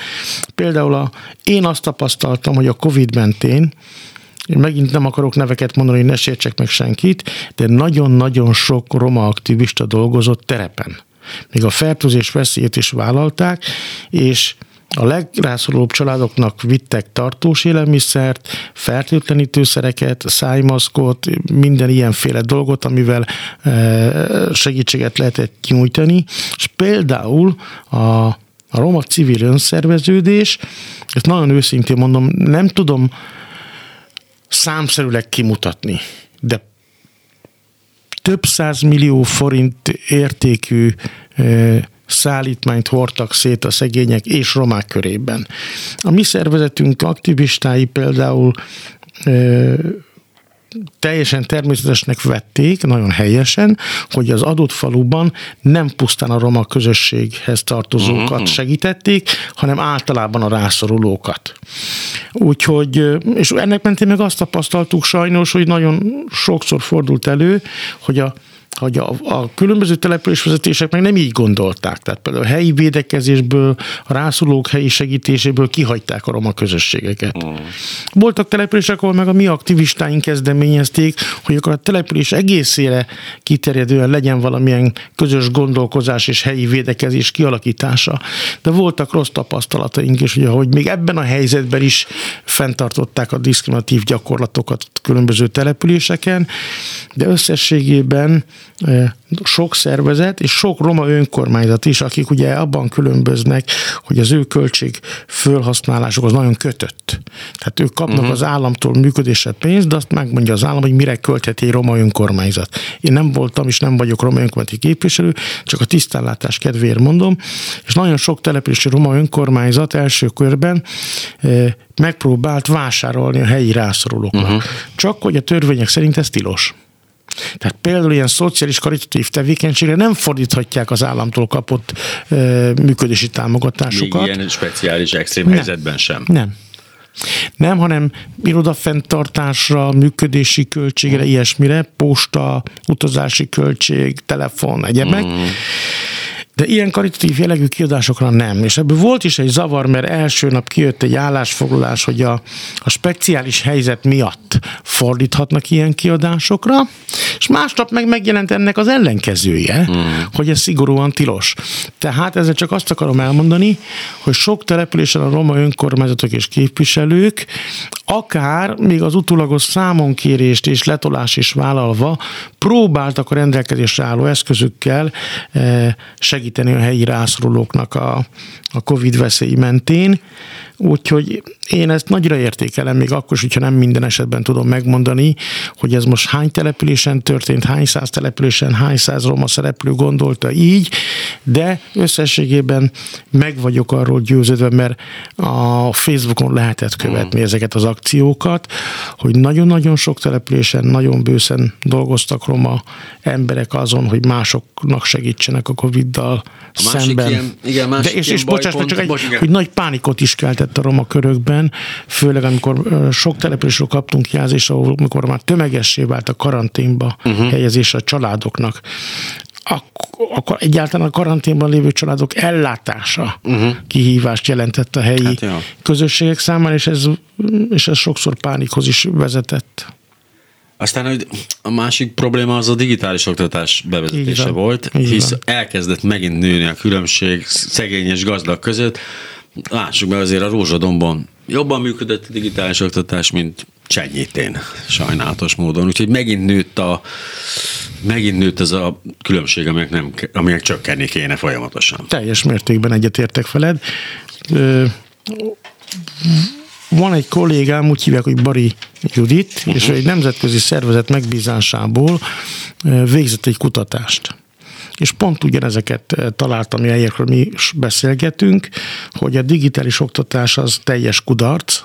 Például a, én azt tapasztaltam, hogy a Covid mentén én megint nem akarok neveket mondani, hogy ne sértsek meg senkit, de nagyon-nagyon sok roma aktivista dolgozott terepen még a fertőzés veszélyét is vállalták, és a legrászorulóbb családoknak vittek tartós élelmiszert, fertőtlenítőszereket, szájmaszkot, minden ilyenféle dolgot, amivel e, segítséget lehetett nyújtani, és például a a roma civil önszerveződés, ezt nagyon őszintén mondom, nem tudom számszerűleg kimutatni, de több száz millió forint értékű szállítmányt hordtak szét a szegények és romák körében. A mi szervezetünk aktivistái például teljesen természetesnek vették, nagyon helyesen, hogy az adott faluban nem pusztán a roma közösséghez tartozókat uh-huh. segítették, hanem általában a rászorulókat. Úgyhogy, és ennek mentén meg azt tapasztaltuk sajnos, hogy nagyon sokszor fordult elő, hogy a hogy a, a különböző településvezetések meg nem így gondolták. Tehát például a helyi védekezésből, a rászulók helyi segítéséből kihagyták a roma közösségeket. Mm. Voltak települések, ahol meg a mi aktivistáink kezdeményezték, hogy akkor a település egészére kiterjedően legyen valamilyen közös gondolkozás és helyi védekezés kialakítása. De voltak rossz tapasztalataink is, hogy még ebben a helyzetben is fenntartották a diszkriminatív gyakorlatokat különböző településeken, de összességében sok szervezet és sok roma önkormányzat is, akik ugye abban különböznek, hogy az ő költség fölhasználásuk az nagyon kötött. Tehát ők kapnak uh-huh. az államtól működésre pénzt, de azt megmondja az állam, hogy mire költheti egy roma önkormányzat. Én nem voltam és nem vagyok roma önkormányzati képviselő, csak a tisztánlátás kedvéért mondom, és nagyon sok települési roma önkormányzat első körben megpróbált vásárolni a helyi rászorulóknak. Uh-huh. Csak hogy a törvények szerint ez tilos. Tehát például ilyen szociális karitatív tevékenységre nem fordíthatják az államtól kapott e, működési támogatásokat. Még ilyen speciális extrém nem. helyzetben sem. Nem. Nem, hanem irodafenntartásra, működési költségre, mm. ilyesmire, posta, utazási költség, telefon, egyebek. Mm. De ilyen karitatív jellegű kiadásokra nem. És ebből volt is egy zavar, mert első nap kijött egy állásfoglalás, hogy a, a speciális helyzet miatt fordíthatnak ilyen kiadásokra, és másnap meg megjelent ennek az ellenkezője, mm. hogy ez szigorúan tilos. Tehát ezzel csak azt akarom elmondani, hogy sok településen a roma önkormányzatok és képviselők akár még az utólagos számonkérést és letolás is vállalva próbáltak a rendelkezésre álló eszközökkel eh, segíteni a helyi rászorulóknak a, a Covid veszély mentén. Úgyhogy én ezt nagyra értékelem, még akkor is, hogyha nem minden esetben tudom megmondani, hogy ez most hány településen történt, hány száz településen, hány száz roma szereplő gondolta így, de összességében meg vagyok arról győződve, mert a Facebookon lehetett követni mm. ezeket az akciókat, hogy nagyon-nagyon sok településen, nagyon bőszen dolgoztak roma emberek azon, hogy másoknak segítsenek a Covid-dal a szemben. Ilyen, igen, másik de és, és bocsáss, csak egy, hogy nagy pánikot is keltett a roma körökben, főleg amikor sok településről kaptunk jelzést, ahol amikor már tömegessé vált a karanténba uh-huh. helyezés a családoknak, akkor, egyáltalán a karanténban lévő családok ellátása uh-huh. kihívást jelentett a helyi hát, közösségek számára, és ez, és ez sokszor pánikhoz is vezetett. Aztán hogy a másik probléma az a digitális oktatás bevezetése volt, hisz elkezdett megint nőni a különbség szegény és gazdag között. Lássuk be azért a Rózsadomban jobban működött a digitális oktatás, mint Csenyítén, sajnálatos módon. Úgyhogy megint nőtt a megint nőtt ez a különbség, amelyek, nem, amelyek csökkenni kéne folyamatosan. Teljes mértékben egyetértek veled. Van egy kollégám, úgy hívják, hogy Bari Judit, uh-huh. és egy nemzetközi szervezet megbízásából végzett egy kutatást és pont ugyanezeket találtam, amelyekről mi is beszélgetünk, hogy a digitális oktatás az teljes kudarc,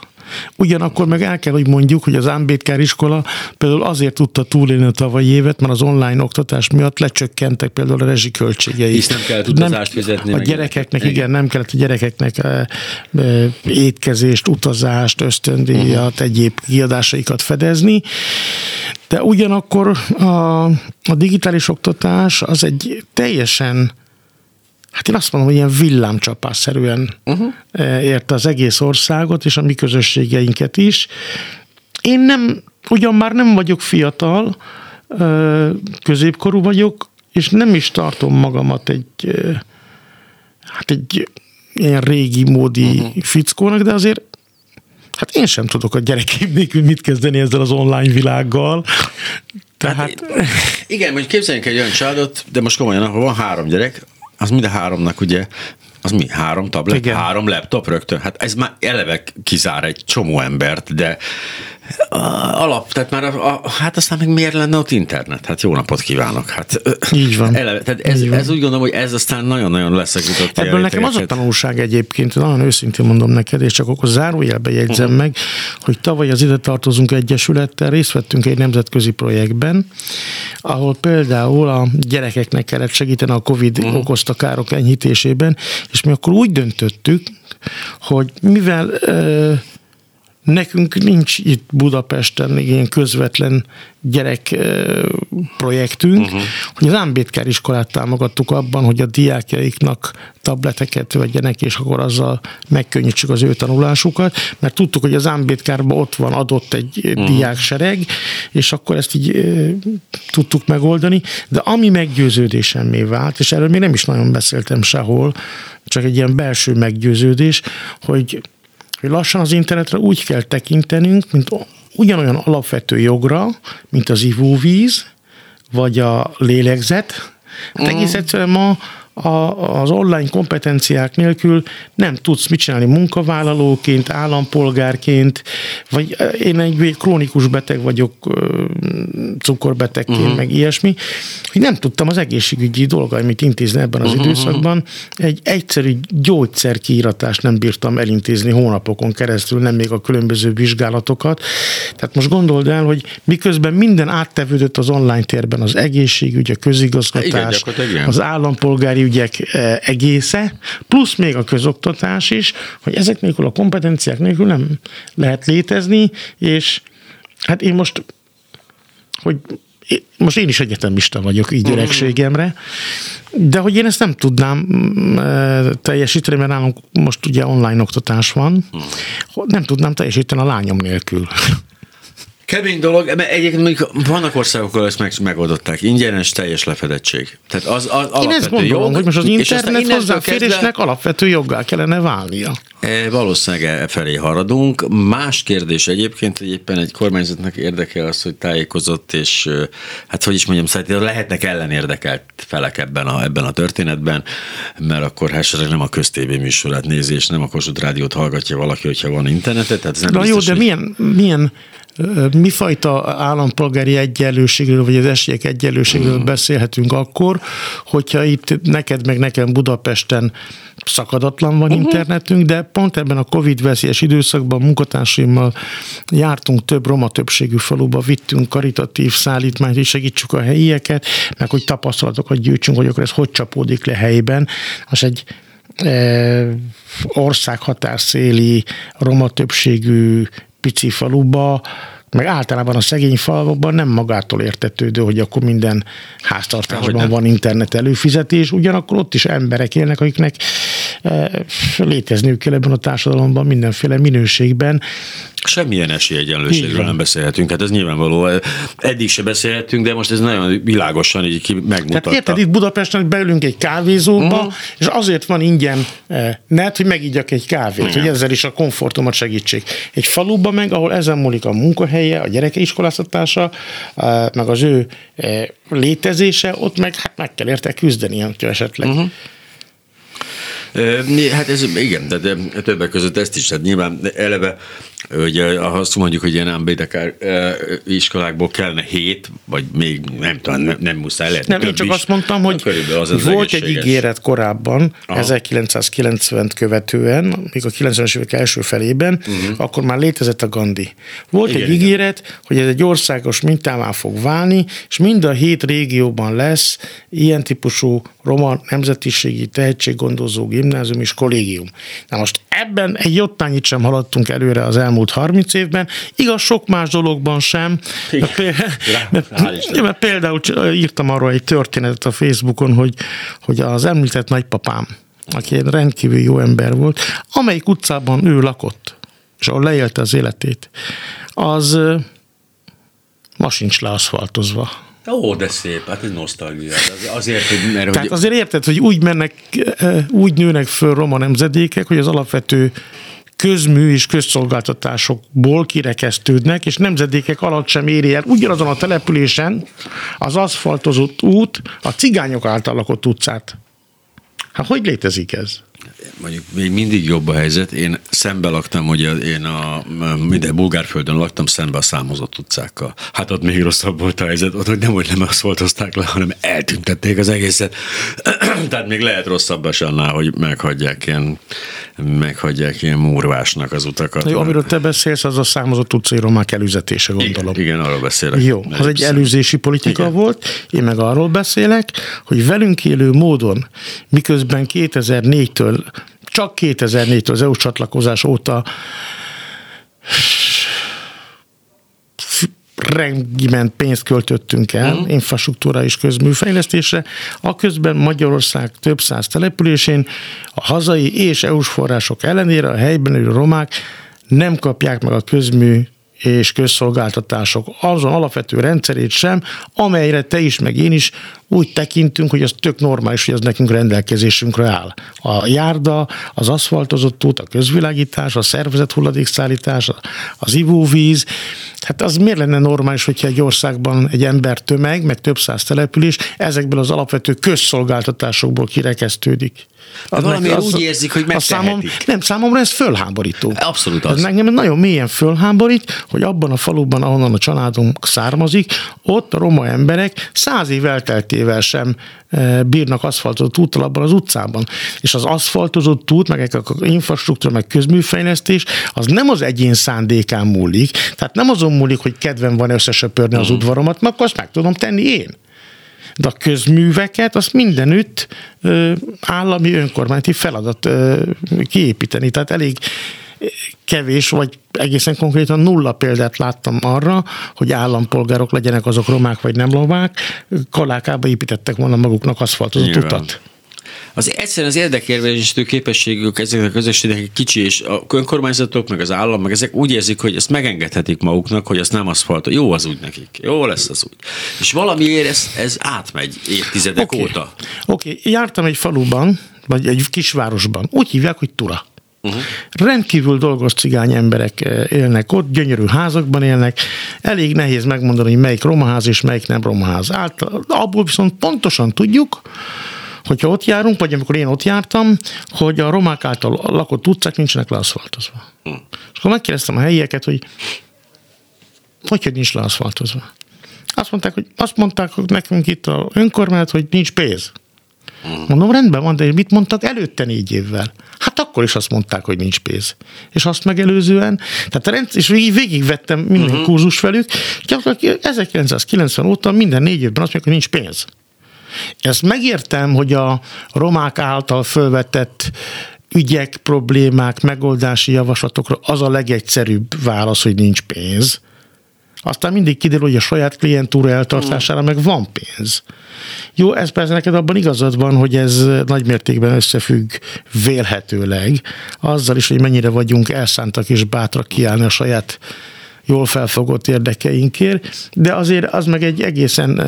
Ugyanakkor meg el kell, hogy mondjuk, hogy az Ámbétkár iskola például azért tudta túlélni a tavalyi évet, mert az online oktatás miatt lecsökkentek például a rezsiköltségei. Hisz nem kellett utazást fizetni. A gyerekeknek, igen, igen, nem kellett a gyerekeknek e, e, étkezést, utazást, ösztöndíjat, uh-huh. egyéb kiadásaikat fedezni. De ugyanakkor a, a digitális oktatás az egy teljesen hát én azt mondom, hogy ilyen villámcsapásszerűen uh-huh. érte az egész országot, és a mi közösségeinket is. Én nem, ugyan már nem vagyok fiatal, középkorú vagyok, és nem is tartom magamat egy, hát egy ilyen régi módi uh-huh. fickónak, de azért hát én sem tudok a gyerekeim nélkül mit kezdeni ezzel az online világgal. Tehát... Hát, igen, mondjuk képzeljünk egy olyan családot, de most komolyan, ahol van három gyerek, az mind a háromnak ugye az mi? Három tablet? Igen. Három laptop rögtön? Hát ez már eleve kizár egy csomó embert, de alap, tehát már a, a, hát aztán meg miért lenne ott internet? Hát jó napot kívánok. Hát, Így van. Eleve, tehát ez, Így van. ez úgy gondolom, hogy ez aztán nagyon-nagyon leszekütött. Ebből nekem az a tanulság egyébként, nagyon őszintén mondom neked, és csak akkor zárójelbe jegyzem uh-huh. meg, hogy tavaly az ide tartozunk egyesülettel, részt vettünk egy nemzetközi projektben, ahol például a gyerekeknek kellett segíteni a Covid uh-huh. okozta károk enyhítésében, és mi akkor úgy döntöttük, hogy mivel uh, Nekünk nincs itt Budapesten ilyen közvetlen gyerek projektünk, uh-huh. hogy az Ámbétkár iskolát támogattuk abban, hogy a diákjaiknak tableteket vegyenek, és akkor azzal megkönnyítsük az ő tanulásukat, mert tudtuk, hogy az Ámbétkárban ott van adott egy uh-huh. diáksereg, és akkor ezt így e, tudtuk megoldani, de ami meggyőződésemmé vált, és erről még nem is nagyon beszéltem sehol, csak egy ilyen belső meggyőződés, hogy hogy lassan az internetre úgy kell tekintenünk, mint ugyanolyan alapvető jogra, mint az ivóvíz, vagy a lélegzet. Hát egész egyszerűen ma a, az online kompetenciák nélkül nem tudsz mit csinálni munkavállalóként, állampolgárként, vagy én egy krónikus beteg vagyok, cukorbetegként, uh-huh. meg ilyesmi, hogy nem tudtam az egészségügyi dolgaimit intézni ebben az uh-huh. időszakban. Egy egyszerű gyógyszerkiíratást nem bírtam elintézni hónapokon keresztül, nem még a különböző vizsgálatokat. Tehát most gondold el, hogy miközben minden áttevődött az online térben, az egészségügy, a közigazgatás, igen, az állampolgári ügyek e, egésze, plusz még a közoktatás is, hogy ezek nélkül a kompetenciák nélkül nem lehet létezni, és hát én most, hogy most én is egyetemista vagyok így mhm. öregségemre, de hogy én ezt nem tudnám mm, e, teljesíteni, mert nálunk most ugye online oktatás van, mhm. nem tudnám teljesíteni a lányom nélkül. Kemény dolog, mert egyébként mondjuk vannak országok, ahol ezt meg, megoldották. Ingyenes, teljes lefedettség. Tehát az, az Én ezt gondolom, jog, hogy most az internet hozzáférésnek kezdve... alapvető joggá kellene válnia. E, valószínűleg e felé haradunk. Más kérdés egyébként, hogy éppen egy kormányzatnak érdekel az, hogy tájékozott, és hát hogy is mondjam, szerintem lehetnek ellenérdekelt felek ebben a, ebben a történetben, mert akkor hát nem a köztévé műsorát nézi, és nem a Kossuth Rádiót hallgatja valaki, hogyha van internetet. Tehát ez nem Na biztos, jó, de hogy... milyen, milyen mifajta állampolgári egyenlőségről, vagy az esélyek egyenlőségről mm. beszélhetünk akkor, hogyha itt neked meg nekem Budapesten szakadatlan van uh-huh. internetünk, de pont ebben a Covid veszélyes időszakban munkatársaimmal jártunk több roma többségű faluba, vittünk karitatív szállítmányt, és segítsük a helyieket, meg hogy tapasztalatokat gyűjtsünk, hogy akkor ez hogy csapódik le helyben. Most egy e, országhatárszéli roma többségű pici faluba, meg általában a szegény falvakban nem magától értetődő, hogy akkor minden háztartásban van internet előfizetés, ugyanakkor ott is emberek élnek, akiknek létezniük kell ebben a társadalomban mindenféle minőségben, Semmilyen esélyegyenlőségről nem beszélhetünk, hát ez nyilvánvaló. Eddig se beszélhetünk, de most ez nagyon világosan így megmutatta. Tehát érted, itt Budapesten beülünk egy kávézóba, uh-huh. és azért van ingyen net, hogy megígyak egy kávét, uh-huh. hogy ezzel is a komfortomat segítsék. Egy faluba meg, ahol ezen múlik a munkahelye, a gyereke iskoláztatása, eh, meg az ő eh, létezése, ott meg hát meg kell érte küzdeni, esetleg uh-huh. Hát ez igen, de, többek között ezt is, tehát nyilván eleve hogy azt mondjuk, hogy ilyen ambédekár iskolákból kellene hét, vagy még nem tudom, nem, nem muszáj lehet. Nem, én csak is. azt mondtam, hogy az az volt egy ígéret korábban, Aha. 1990-t követően, még a 90-es évek első felében, uh-huh. akkor már létezett a Gandhi. Volt igen, egy ígéret, igen. hogy ez egy országos mintává fog válni, és mind a hét régióban lesz ilyen típusú roma nemzetiségi tehetséggondozó gimnázium és kollégium. Na most ebben egy jottányit sem haladtunk előre az elmúlt 30 évben, igaz sok más dologban sem. Mert, mert, mert például [LAUGHS] írtam arról egy történetet a Facebookon, hogy, hogy az említett nagypapám, aki egy rendkívül jó ember volt, amelyik utcában ő lakott, és ahol leélte az életét, az ma sincs leaszfaltozva Ó, de szép, hát ez nosztalgia. Azért, hogy, mert, Tehát hogy... azért érted, hogy úgy mennek, úgy nőnek föl roma nemzedékek, hogy az alapvető közmű és közszolgáltatásokból kirekesztődnek, és nemzedékek alatt sem éri el ugyanazon a településen az aszfaltozott út a cigányok által lakott utcát. Hát hogy létezik ez? Mondjuk még mindig jobb a helyzet. Én szembe laktam, hogy én a minden bulgárföldön laktam szembe a számozott utcákkal. Hát ott még rosszabb volt a helyzet, ott hogy nem, hogy nem aszfaltozták le, hanem eltüntették az egészet. [CLEARS THROAT] Tehát még lehet rosszabb is annál, hogy meghagyják ilyen, meghagyják ilyen múrvásnak az utakat. Jó, amiről te beszélsz, az a számozott utcai romák előzetése, gondolom. Igen, igen arról beszélek. Jó, az egy előzési politika igen. volt, én meg arról beszélek, hogy velünk élő módon, miközben 2004-től csak 2004-től az EU csatlakozás óta rengimen pénzt költöttünk el uh-huh. infrastruktúra és közműfejlesztésre, a közben Magyarország több száz településén a hazai és EU-s források ellenére a helyben élő romák nem kapják meg a közmű és közszolgáltatások azon alapvető rendszerét sem, amelyre te is, meg én is úgy tekintünk, hogy az tök normális, hogy az nekünk rendelkezésünkre áll. A járda, az aszfaltozott út, a közvilágítás, a szervezet hulladékszállítás, az ivóvíz, hát az miért lenne normális, hogyha egy országban egy ember tömeg, meg több száz település ezekből az alapvető közszolgáltatásokból kirekesztődik. Az valamiért az, úgy érzik, hogy a számom, Nem, számomra ez fölháborító. Abszolút az. Ez engem nagyon mélyen fölháborít, hogy abban a faluban, ahonnan a családunk származik, ott a roma emberek száz év elteltével sem e, bírnak aszfaltozott úttal abban az utcában. És az aszfaltozott út, meg az infrastruktúra, meg közműfejlesztés, az nem az egyén szándékán múlik. Tehát nem azon múlik, hogy kedvem van összesöpörni az mhm. udvaromat, mert akkor azt meg tudom tenni én de a közműveket azt mindenütt állami önkormányzati feladat kiépíteni. Tehát elég kevés, vagy egészen konkrétan nulla példát láttam arra, hogy állampolgárok legyenek azok romák vagy nem lovák, kalákába építettek volna maguknak aszfaltozott utat az egyszerűen az érdekérvényesítő képességük ezeknek a közösségek kicsi, és a önkormányzatok, meg az állam, meg ezek úgy érzik, hogy ezt megengedhetik maguknak, hogy ezt nem aszfalt. Jó az úgy nekik. Jó lesz az úgy. És valamiért ez, ez átmegy évtizedek okay. óta. Oké, okay. jártam egy faluban, vagy egy kisvárosban. Úgy hívják, hogy Tura. Uh-huh. Rendkívül dolgos cigány emberek eh, élnek ott, gyönyörű házakban élnek. Elég nehéz megmondani, hogy melyik romaház és melyik nem romaház. Által, abból viszont pontosan tudjuk, hogyha ott járunk, vagy amikor én ott jártam, hogy a romák által lakott utcák nincsenek leaszfaltozva. Hm. És akkor megkérdeztem a helyieket, hogy hogy, hogy nincs leaszfaltozva. Azt mondták, hogy azt mondták hogy nekünk itt a önkormányzat, hogy nincs pénz. Hm. Mondom, rendben van, de mit mondtak előtte négy évvel? Hát akkor is azt mondták, hogy nincs pénz. És azt megelőzően, tehát a rend, és végig, végigvettem minden uh-huh. kurzus velük, gyakorlatilag 1990 óta minden négy évben azt mondják, hogy nincs pénz. Ezt megértem, hogy a romák által fölvetett ügyek, problémák, megoldási javaslatokra az a legegyszerűbb válasz, hogy nincs pénz. Aztán mindig kiderül, hogy a saját klientúra eltartására meg van pénz. Jó, ez persze neked abban igazad van, hogy ez nagymértékben összefügg vélhetőleg azzal is, hogy mennyire vagyunk elszántak és bátrak kiállni a saját jól felfogott érdekeinkért, de azért az meg egy egészen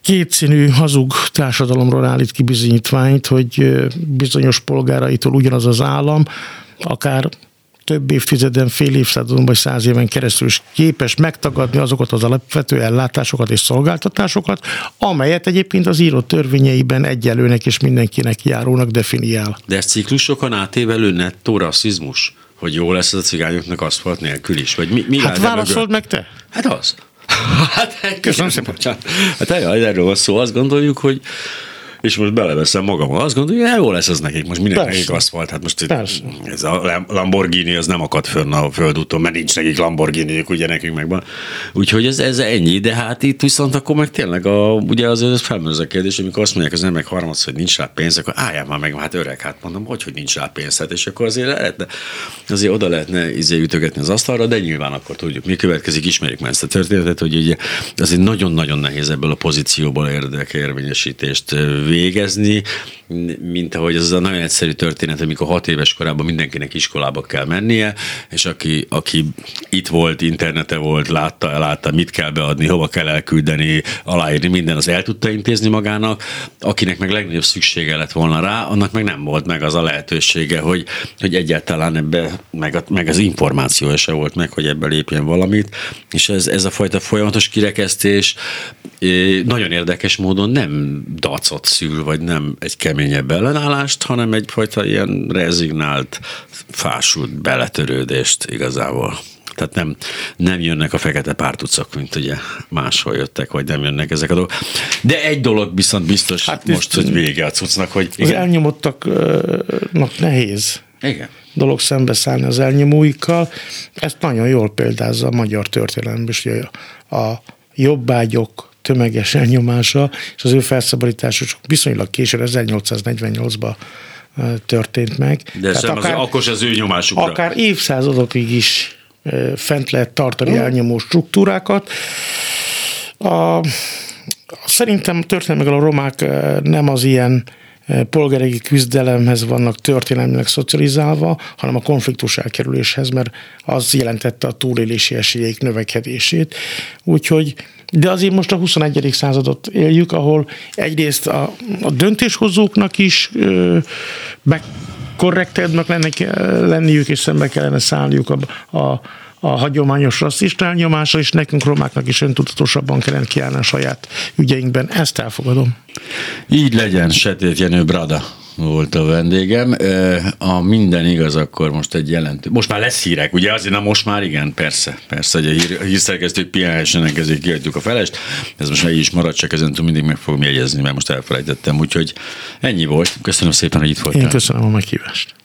kétszínű, hazug társadalomról állít ki bizonyítványt, hogy bizonyos polgáraitól ugyanaz az állam, akár több évtizeden, fél évszázadon vagy száz éven keresztül is képes megtagadni azokat az alapvető ellátásokat és szolgáltatásokat, amelyet egyébként az írott törvényeiben egyelőnek és mindenkinek járónak definiál. De ez ciklusokon átévelő nettó rasszizmus? Hogy jó lesz az a cigányoknak aszfalt nélkül is? Vagy mi, mi hát válaszold meg te. Hát az. Hát, Köszönöm szépen. Hát erről van szó, azt gondoljuk, hogy és most beleveszem magam, azt gondolja, hogy jó lesz ez nekik, most mindenki nekik aszfalt, hát most Persze. ez a Lamborghini az nem akad fönn a földúton, mert nincs nekik lamborghini ugye nekünk megvan. Úgyhogy ez, ez ennyi, de hát itt viszont akkor meg tényleg a, ugye az, az felmerül a kérdés, amikor azt mondják az emberek harmadszor, hogy nincs rá pénz, akkor álljál már meg, hát öreg, hát mondom, hogy, hogy nincs rá pénz, hát és akkor azért lehetne, azért oda lehetne izé ütögetni az asztalra, de nyilván akkor tudjuk, mi következik, ismerik már ezt a történetet, hogy ugye azért nagyon-nagyon nehéz ebből a pozícióból érdekérvényesítést végezni, mint ahogy az a nagyon egyszerű történet, amikor hat éves korában mindenkinek iskolába kell mennie, és aki, aki itt volt, internete volt, látta, látta, mit kell beadni, hova kell elküldeni, aláírni, minden, az el tudta intézni magának, akinek meg legnagyobb szüksége lett volna rá, annak meg nem volt meg az a lehetősége, hogy, hogy egyáltalán ebbe, meg, a, meg az információ se volt meg, hogy ebbe lépjen valamit, és ez, ez a fajta folyamatos kirekesztés nagyon érdekes módon nem dacot szül, vagy nem egy keményebb ellenállást, hanem egyfajta ilyen rezignált, fásult beletörődést igazából. Tehát nem, nem jönnek a fekete pártucok, mint ugye máshol jöttek, vagy nem jönnek ezek a dolgok. De egy dolog viszont biztos hát most, hogy vége a cuccnak, hogy... Igen. Az elnyomottaknak nehéz. Igen dolog szembeszállni az elnyomóikkal. Ezt nagyon jól példázza a magyar történelemben is, hogy a jobbágyok tömeges elnyomása, és az ő felszabadítása csak viszonylag későn, 1848-ban történt meg. De ez akár, az, akkor az ő nyomásukra. Akár évszázadokig is fent lehet tartani elnyomó struktúrákat. A, szerintem történelmileg a romák nem az ilyen polgári küzdelemhez vannak történelmileg szocializálva, hanem a konfliktus elkerüléshez, mert az jelentette a túlélési esélyeik növekedését. Úgyhogy de azért most a 21. századot éljük, ahol egyrészt a, a döntéshozóknak is ö, be korrektebbnek lenniük, és szembe kellene szállniuk a, a, a hagyományos rasszista elnyomással, és nekünk romáknak is öntudatosabban kellene kiállni a saját ügyeinkben. Ezt elfogadom. Így legyen, Setét Jenő Brada volt a vendégem. A minden igaz, akkor most egy jelentő. Most már lesz hírek, ugye? Azért, na most már igen, persze. Persze, hogy a, hír, a hírszerkesztők pihenhessenek, ezért kiadjuk a felest. Ez most így is marad, csak ezen túl mindig meg fogom jegyezni, mert most elfelejtettem. Úgyhogy ennyi volt. Köszönöm szépen, hogy itt voltál. Én köszönöm a meghívást.